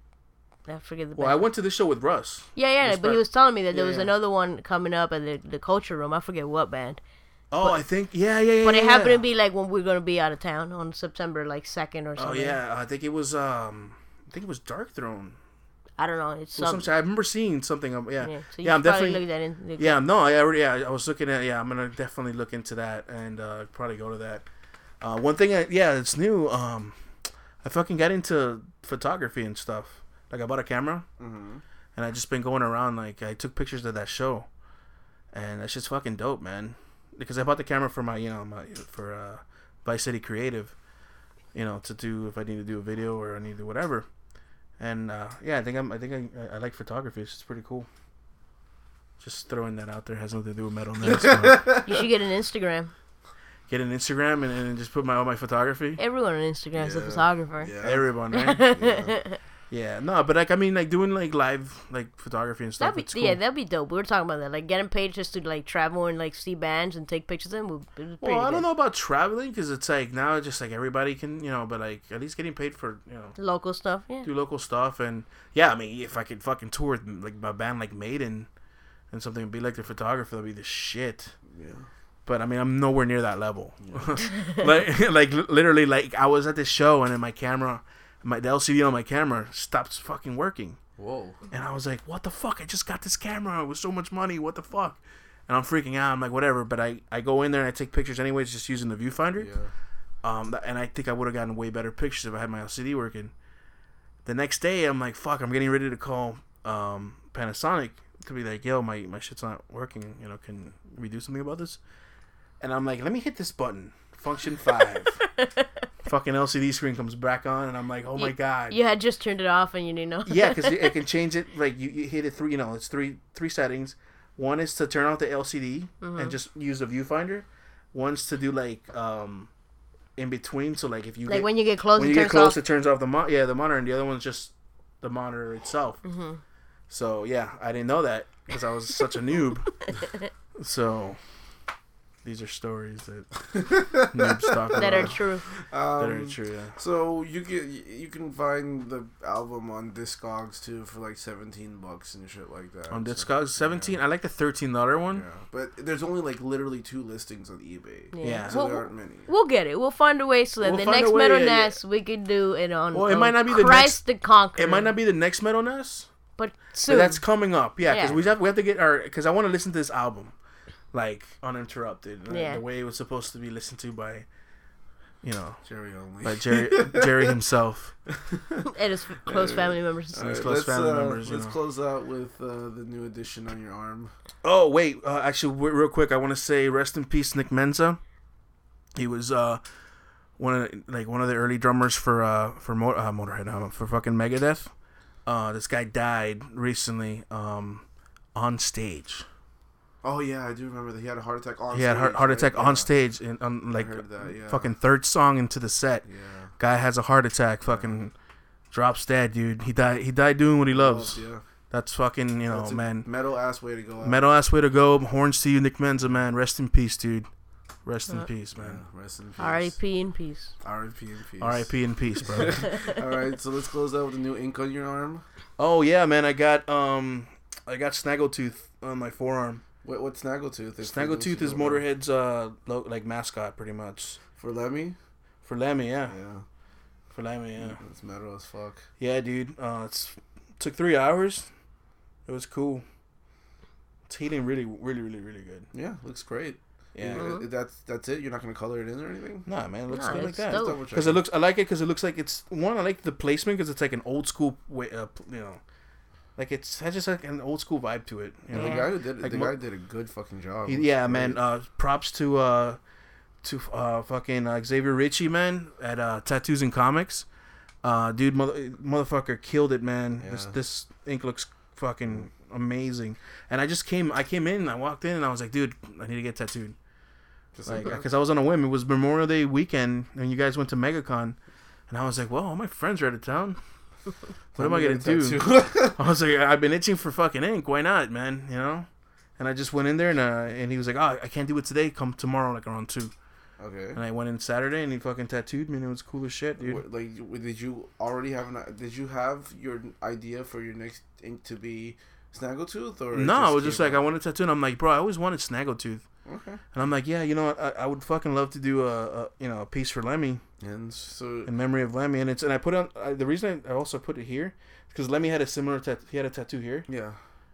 I forget the. Well, band. I went to this show with Russ. Yeah, yeah, but he was telling me that there Yeah, was yeah. another one coming up at the the Culture Room. I forget what band, Oh, I think yeah, yeah, yeah. but it yeah, happened yeah. to be like when we are gonna be out of town on September like second or something. Oh yeah, I think it was um, I think it was Darkthrone. I don't know. It's It was some. some- I remember seeing something. Yeah, Yeah, yeah, so you I'm should probably definitely. look that in. look Yeah, no, I already. Yeah, I was looking at. Yeah, I'm gonna definitely look into that and uh, probably go to that. Uh, one thing, I, yeah, it's new. Um, I fucking got into photography and stuff. Like I bought a camera, Mhm. and I just been going around. Like I took pictures of that show, and that's just fucking dope, man. Because I bought the camera for my, you know, my for uh, Vice City Creative, you know, to do if I need to do a video or I need to do whatever. And uh, yeah, I think I'm. I think I, I like photography. It's just pretty cool. Just throwing that out there has nothing to do with metal. Nerds, but You should get an Instagram. get an Instagram and, and just put my all my photography. Everyone on Instagram is a photographer. Yeah. Everyone, right? Yeah. Yeah, no, but like I mean, like doing like live like photography and stuff. That'd be cool. yeah, that'd be dope. We were talking about that, like getting paid just to like travel and like see bands and take pictures of them. would- it was pretty well, I good. don't know about traveling because it's like now it's just like everybody can, you know, but like at least getting paid for you know Local stuff, yeah. do local stuff and yeah, I mean if I could fucking tour with like my band like Maiden and something and be like the photographer, that'd be the shit. Yeah. But I mean, I'm nowhere near that level. like, like literally, like I was at this show and then my camera, my the LCD on my camera stopped fucking working, Whoa. and I was like, "What the fuck? I just got this camera. It was so much money. What the fuck?" and I'm freaking out. I'm like, whatever. But I, I go in there and I take pictures anyways, just using the viewfinder. Yeah. Um, and I think I would have gotten way better pictures if I had my LCD working. The next day, I'm like, fuck, I'm getting ready to call um, Panasonic to be like, yo, my, my shit's not working. You know, can we do something about this? And I'm like, let me hit this button. Function five. Fucking LCD screen comes back on, and I'm like, oh my god. You had just turned it off and you didn't know. Yeah, because it, it can change it. Like you, you hit it three. You know, it's three three settings. One is to turn off the LCD Mm-hmm. and just use the viewfinder. One's to do like um, in between. So like if you like get, when you get close, when it you get turns close, off. it turns off the mon- yeah the monitor, and the other one's just the monitor itself. Mm-hmm. So yeah, I didn't know that because I was such a noob. so these are stories that noobs talk about that are true. that are Um, true. Yeah. So you can you can find the album on Discogs too for like seventeen bucks and shit like that. On So, Discogs, seventeen. I like the thirteen dollar one. Yeah, but there's only like literally two listings on eBay. Yeah. Yeah. So Well, there aren't many. We'll get it. We'll find a way so that We'll the next a way, Metal yeah, yeah. Nest we could do it on. Well, it on might not be the Kryst the Conqueror. It might not be the next Metal Nest. but But soon. that's coming up, yeah. Because Yeah. we have we have to get our because I want to listen to this album, like uninterrupted, like, Yeah. the way it was supposed to be listened to by, you know, Jerry only. by Jerry Jerry himself. and his close family members. All his right, close let's, family uh, members, Let's know. close out with uh, the new addition on your arm. Oh wait, uh, actually, w- real quick, I want to say rest in peace, Nick Menza. He was uh one of the- like one of the early drummers for uh for Mo- uh, Motorhead uh, for fucking Megadeth. Uh, this guy died recently um on stage. Oh yeah, I do remember that he had a heart attack on. He had heart, stage, heart right? attack Yeah. on stage and on like heard that, yeah. fucking third song into the set. Yeah. Guy has a heart attack. Fucking drops dead, dude. He died. He died doing what he loves. Yeah. That's fucking you know, That's a man. Metal ass way to go out. Metal ass way to go. Horns to you, Nick Menza, man. Rest in peace, dude. Rest in Uh, peace, Yeah, man. rest in peace. R.I.P. in peace. R.I.P. in peace. R.I.P. in peace, bro. All right, so let's close out with a new ink on your arm. oh yeah, man. I got um, I got Snaggletooth on my forearm. What what's Snaggletooth? If Snaggletooth is. Motorhead's uh, lo- like mascot, pretty much. for Lemmy. For Lemmy, yeah. Yeah, For Lemmy, yeah. it's metal as fuck. Yeah, dude. Uh, it's took three hours. It was cool. It's heating really, really, really, really good. Yeah, looks great. Yeah. Uh, that's that's it. You're not gonna color it in or anything. Nah, man, it looks Nah, good like it's that. dope. Double Because it looks, I like it because it looks like it's one. I like the placement because it's like an old school way, uh, you know, like it's has just like an old school vibe to it. You know? The Yeah. guy who did Like the mo- guy did a good fucking job. He- yeah, great. man. Uh, props to uh, to uh, fucking uh, Xavier Ritchie, man, at uh, Tattoos and Comics. Uh, dude, mother, motherfucker killed it, man. This Yeah. this ink looks fucking amazing. And I just came, I came in, and I walked in, and I was like, dude, I need to get tattooed. Just Like, like, because I was on a whim. It was Memorial Day weekend, and you guys went to MegaCon, and I was like, well, all my friends are out of town. What am I gonna do? I was like, I've been itching for fucking ink. Why not, man? You know. And I just went in there, and uh, and he was like, oh, I can't do it today. Come tomorrow, like around two. okay. And I went in Saturday, and he fucking tattooed me, and it was cool as shit, dude. What, like, did you already have an? Did you have your idea for your next ink to be Snaggletooth or? No, I was just like, I out? wanted a tattoo, and I'm like, bro, I always wanted Snaggletooth, Okay. and I'm like, yeah, you know what? I, I would fucking love to do a, a you know a piece for Lemmy And so in memory of Lemmy, and it's and I put on I, the reason I, I also put it here because Lemmy had a similar tat. He had a tattoo here. yeah,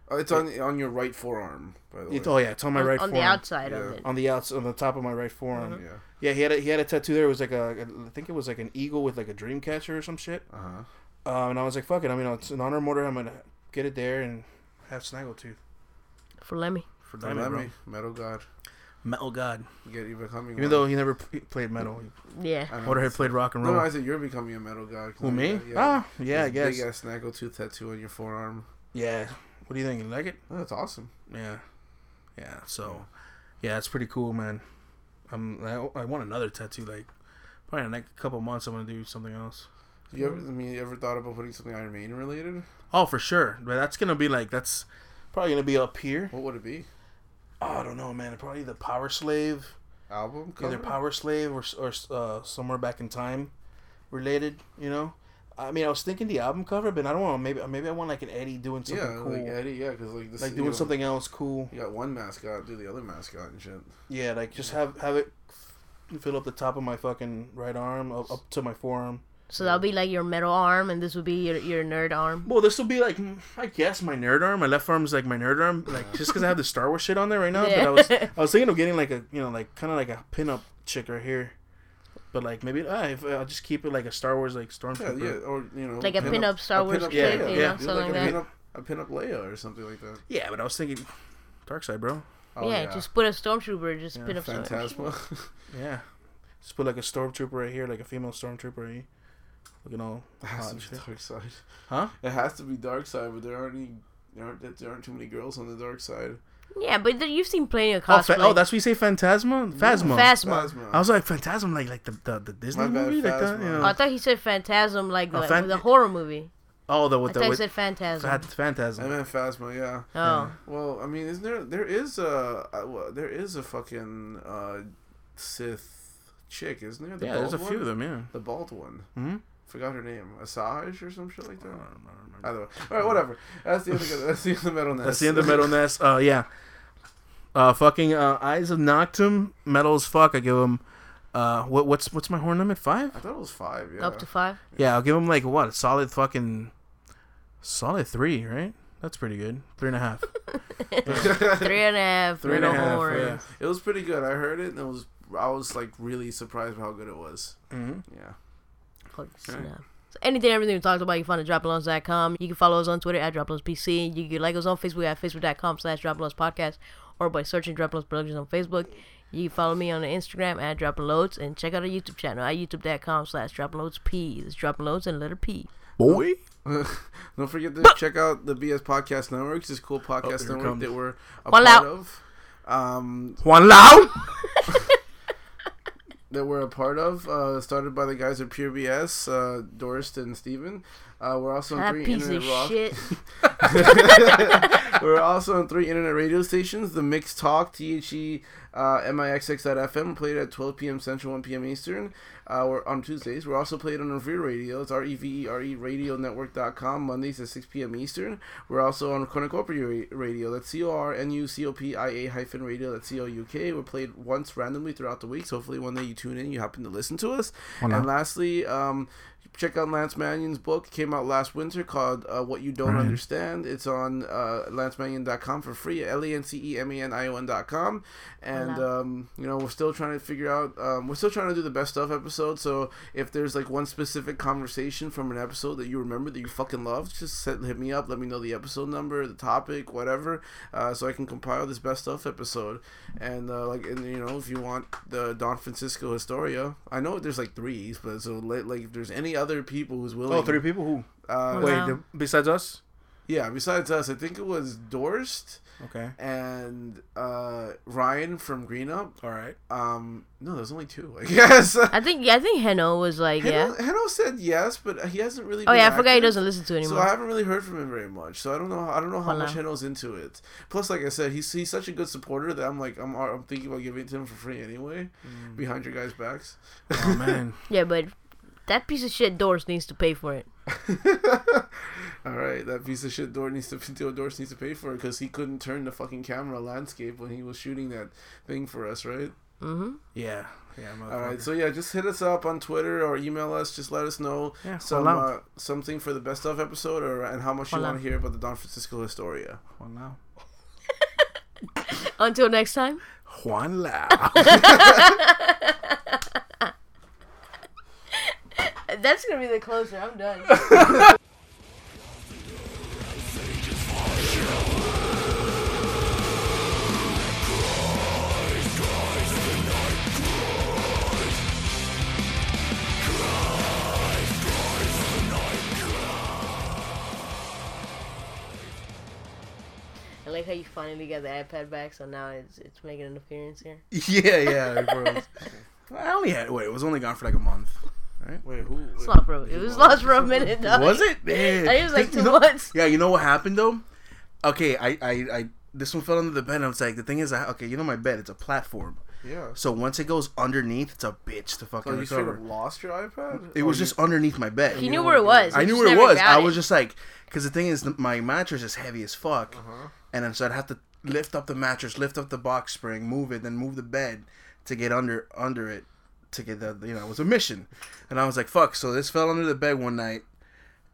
oh, it's on on your right forearm. By the way. It, oh yeah, it's on my on, right on the outside Yeah. of it. on the outs on the top of my right forearm. Yeah. Yeah, he had a, he had a tattoo there. It was like a, I think it was like an eagle with like a dream catcher or some shit. Uh huh. Um, and I was like, fuck it. I mean, it's an honor motor. I'm gonna get it there and have Snaggletooth For Lemmy. for The Diamond. Lemmy, Metal God. Metal God. Get you becoming. Even one. though he never p- played metal, Yeah. I know. Motorhead played rock and roll. no, I said you're becoming a metal god. 'cause Who now me? you got- Ah, yeah, I this guess. Big ass Snaggletooth tattoo on your forearm. Yeah. What do you think? You like it? Oh, that's awesome. Yeah. Yeah. So, yeah, it's pretty cool, man. I'm. I, I want another tattoo. Like, probably in the next couple months, I'm gonna do something else. You ever? I mean, you ever thought about putting something Iron Maiden related? Oh, for sure. But that's gonna be like that's probably gonna be up here. What would it be? Oh, I don't know, man. Probably the Powerslave. Album either cover? Powerslave or or uh, somewhere back in time related. You know, I mean, I was thinking the album cover, but I don't want maybe maybe I want like an Eddie doing something Yeah, cool, like like, Eddie. Yeah, because like this, you doing know, something else cool. You got one mascot, do the other mascot and shit. Yeah, like just have have it fill up the top of my fucking right arm up, up to my forearm. So that'll be like your metal arm, and this would be your, your nerd arm. Well, this will be like, I guess my nerd arm. My left arm is like my nerd arm, like just because I have the Star Wars shit on there right now. But I was, I was thinking of getting like a, you know, like kind of like a pin up chick right here. But like maybe ah, if, I'll just keep it like a Star Wars like stormtrooper. yeah, or you know, Like a pin-up Star a Wars pin-up- chick, you know, yeah, something like like a that. pin-up, a pin-up Leia or something like that. Yeah, but I was thinking, Dark Side, bro. Oh, yeah, just put a stormtrooper, just Yeah, pin up Phantasma. Yeah, just put like a stormtrooper right here, like a female stormtrooper right here. Looking all It has to be shit. dark side. Huh? It has to be dark side, but there aren't any. There aren't, there aren't too many girls on the dark side. Yeah, but th- you've seen plenty of Oh, cosplay. fa- oh, that's what you say, Phantasma, Phasma. Phasma. Phasma. I was like Phantasm, like like the the, the Disney My bad, movie, like that. Phasma. You Oh. I thought he said Phantasm, like Oh, the, Phan- the horror movie. Oh, the I with thought the he with, said Phantasm. Phat- Phantasm. I meant Phasma, yeah. oh, Well, I mean, isn't there? There is a uh, well, there is a fucking uh, Sith chick, isn't there? The yeah, there's a bald few one? of them. Yeah. The bald one. Hmm. Forgot her name. Asajj or some shit like that. I don't remember. Either way. All right, whatever. That's the end of that's the end of Metal Nest. That's the end of Metal Nest. Uh, yeah. Uh, fucking uh, Eyes of Noctum, metal as fuck. I give him. Uh, what what's what's my horn limit? Five? I thought it was five. Yeah. up to five. Yeah, I'll give him like what? A solid fucking. Solid three, right? That's pretty good. Three and a half. Three and a half. Three and a little half, horns. yeah. It was pretty good. I heard it, and it was. I was like really surprised by how good it was. Mm-hmm. Yeah. Holy snap. So anything, everything we talked about, you can find at dropalones.com. You can follow us on Twitter at dropalonesPC. You can like us on Facebook at facebook.com slash dropalonespodcast or by searching Dropalones Productions on Facebook. You can follow me on Instagram at dropaloads and check out our YouTube channel at youtube.com slash dropaloadesp. It's dropaloads and letter P. Boy. Don't forget to check out the BS Podcast Network. It's this cool podcast Oh, network comes. that we're a One part out. of. Um, Juan Lau. that we're a part of. Uh, started by the guys at Pure BS, uh, Durst and Steven. Uh, we're also on That three piece of internet rock. shit. We're also on three internet radio stations: the Mixed Talk, THE, uh, MIXX.FM, played at 12 p.m. Central, 1 p.m. Eastern. Uh, we're on Tuesdays. We're also played on Revere Radio. It's R E V E R E Radio Network.com, Mondays at 6 p.m. Eastern. We're also on Cornucopia Radio. That's C O R N U C O P I A hyphen radio. That's C O U K. We're played once randomly throughout the week. So hopefully one day you tune in, you happen to listen to us. And lastly, um, check out Lance Manion's book. It came out last winter called uh, What You Don't Understand. It's on uh, lancemanion.com for free. L A N C E M A N I O N.com. And, Wow. um, you know, we're still trying to figure out, um, we're still trying to do the best stuff episode. So if there's like one specific conversation from an episode that you remember that you fucking loved, just set, hit me up. Let me know the episode number, the topic, whatever, uh, so I can compile this best stuff episode. And, uh, like, and, you know, if you want the Don Francisco Historia, I know there's like threes, but so like, like if there's any other people who's willing, Oh, three people who? Uh, Wait. Wait, Wow. the, besides us? yeah. Besides us, I think it was Durst Okay. and uh, Ryan from Green Up. All right. Um, no, there's only two, I guess. I think yeah, I think Heno was like yeah. Heno, Heno said yes, but he hasn't really. Oh been yeah, I forgot he doesn't listen to it So. I haven't really heard from him very much. So I don't know. I don't know how Oh, much no. Heno's into it. Plus, like I said, he's he's such a good supporter that I'm like I'm I'm thinking about giving it to him for free anyway, behind your guys' backs. Oh man. yeah, but that piece of shit Doris needs to pay for it. All right, that piece of shit Durst needs to Doris needs to pay for it because he couldn't turn the fucking camera landscape when he was shooting that thing for us, right? Mm-hmm. yeah. Yeah. All right, so yeah, just hit us up on Twitter or email us. Just let us know Yeah, some uh, something for the best of episode or and how much you want to hear about the Don Francisco Historia. Juan Lau. Until next time. Juan Lau. That's gonna be the closer. I'm done. I like how you finally got the iPad back, so now it's it's making an appearance here. yeah, yeah. Bro. I only had wait. It was only gone for like a month. Wait, who? Wait, It's lost for it was lost for a minute. Though. Was it? Yeah. I think it was like You two know- months. Yeah, you know what happened though? Okay, I, I, I this one fell under the bed. and I was like, the thing is, I, okay, you know my bed, it's a platform. Yeah. So once it goes underneath, it's a bitch to fucking So you straight recover. up lost your iPad? It Or was you- just underneath my bed. He knew where it was. I knew where it was. I was just like, because the thing is, my mattress is heavy as fuck, Uh-huh. and then so I'd have to lift up the mattress, lift up the box spring, move it, then move the bed to get under under it to get that. You know, it was a mission, and I was like, "Fuck!" So this fell under the bed one night,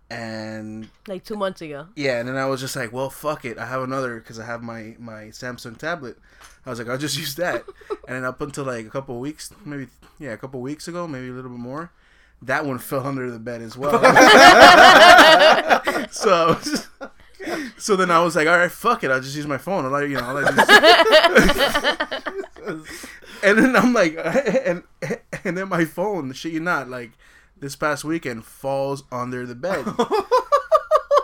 and Like two months ago. yeah, and then I was just like, "Well, fuck it. I have another because I have my my Samsung tablet." I was like, "I'll just use that," and then up until like a couple of weeks, maybe yeah, a couple of weeks ago, maybe a little bit more. That one fell under the bed as well. so, I was- so then I was like, all right, fuck it, I'll just use my phone. I'll let you know. I'll let you- and then I'm like, and and then my phone, shit you not, like this past weekend falls under the bed.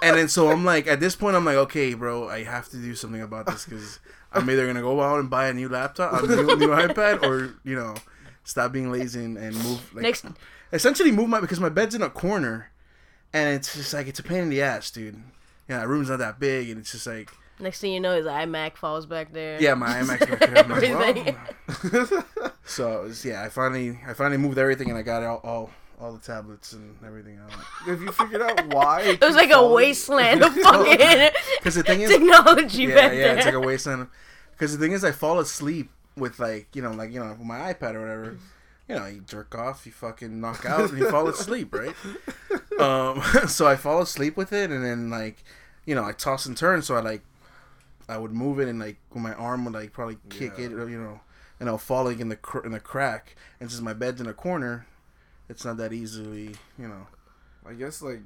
and then so I'm like, at this point, I'm like, okay, bro, I have to do something about this because I'm either gonna go out and buy a new laptop, a new, new iPad, or you know, stop being lazy and, and move. Like, Next, essentially move my because my bed's in a corner, and it's just like it's a pain in the ass, dude. Yeah, the room's not that big, and it's just like next thing you know, his iMac falls back there. yeah, my IMAX back there. I'm like, Everything. well. so it was, yeah, I finally I finally moved everything, and I got all all, all the tablets and everything out. Have you figured out why? It was like a wasteland of fucking Because the thing is, technology yeah, back yeah, there. it's like a wasteland. Because the thing is, I fall asleep with like you know, like you know, with my iPad or whatever. You know, you jerk off, you fucking knock out, and you fall asleep, right? Um, so I fall asleep with it, and then like, you know, I toss and turn, so I like, I would move it, and like, my arm would like probably kick Yeah. it, or, you know, and I'll fall like in the cr- in the crack, and since my bed's in a corner, it's not that easily, you know. I guess like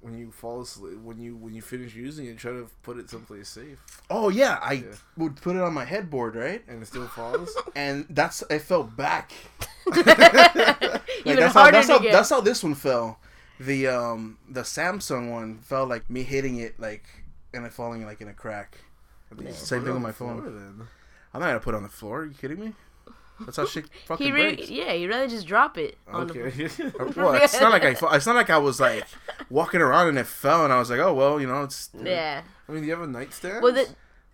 when you fall asleep, when you when you finish using it, try to put it someplace safe, Oh yeah, I Yeah. would put it on my headboard, right? and it still falls. And that's I fell back. Even that's how, harder that's to how get. that's how this one fell. The um the Samsung one felt like me hitting it like and it falling like in a crack. Least Same thing with my phone. floor. I'm not gonna put it on the floor. Are you kidding me? That's how shit fucking he re- breaks. yeah, you'd rather just drop it. On The, Okay. Well, it's not like I. It's not like I was like walking around and it fell and I was like, oh well, you know, it's yeah. I mean, do you have a nightstand? Well, the,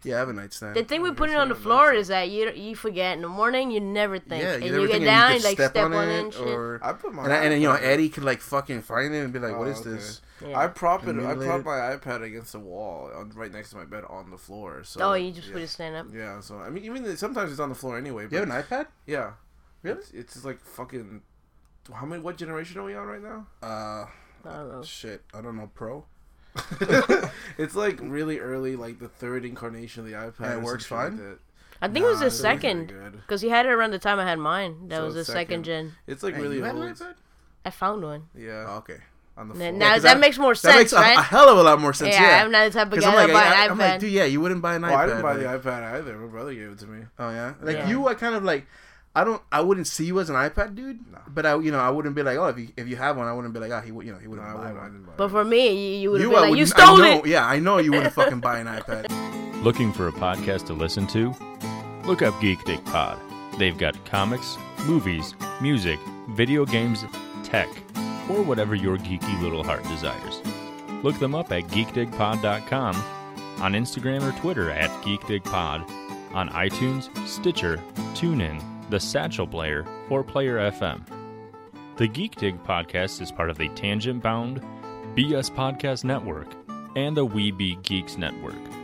yeah, I have a nightstand. the thing with Okay, putting it on the floor is that you you forget in the morning. You never think, yeah, and you, you, get down, you you like step, step on on it it and shit. or. I put my And, I, and then you know Eddie could like fucking find it and be like, "What Oh, is okay. this?" Yeah. I prop it. I prop my iPad against the wall, on, right next to my bed on the floor. So oh, you just yeah. put it stand up. Yeah, so I mean, even the- sometimes it's on the floor anyway. But You have an iPad? yeah, Really? It's, it's just like fucking. How many? What generation are we on right now? Uh, I don't know. shit, I don't know. Pro. it's like really early, like the third incarnation of the iPad. And it works shit like fine? I think it was the second because he had it around the time I had mine. That So was the second, second. gen. It's like Hey, really you had an old. iPad? I found one. Yeah, Oh, okay. on the N- floor. now 'cause that, that- makes more sense. That makes a, right? a hell of a lot more sense. yeah, Yeah. I'm not the type of guy Because I'm like, buy I, an am iPad. like, dude, yeah, you wouldn't buy an Oh, iPad. I didn't buy the iPad either. My brother gave it to me. Oh yeah, like Yeah. you, I kind of like. I don't. I wouldn't see you as an iPad dude, No. but I, you know, I wouldn't be like, oh, if you if you have one, I wouldn't be like, oh, he, would, you know, he wouldn't I, buy wouldn't, one. didn't buy but it. for me, you, you would have You, been like, would, you stole know, it. Yeah, I know you wouldn't fucking buy an iPad. Looking for a podcast to listen to? Look up Geek Dig Pod. They've got comics, movies, music, video games, tech, or whatever your geeky little heart desires. Look them up at geekdigpod.com, on Instagram or Twitter at geekdigpod, on iTunes, Stitcher, TuneIn, The Satchel Player, or Player FM. The Geek Dig podcast is part of the Tangent Bound, BS Podcast Network, and the We Be Geeks Network.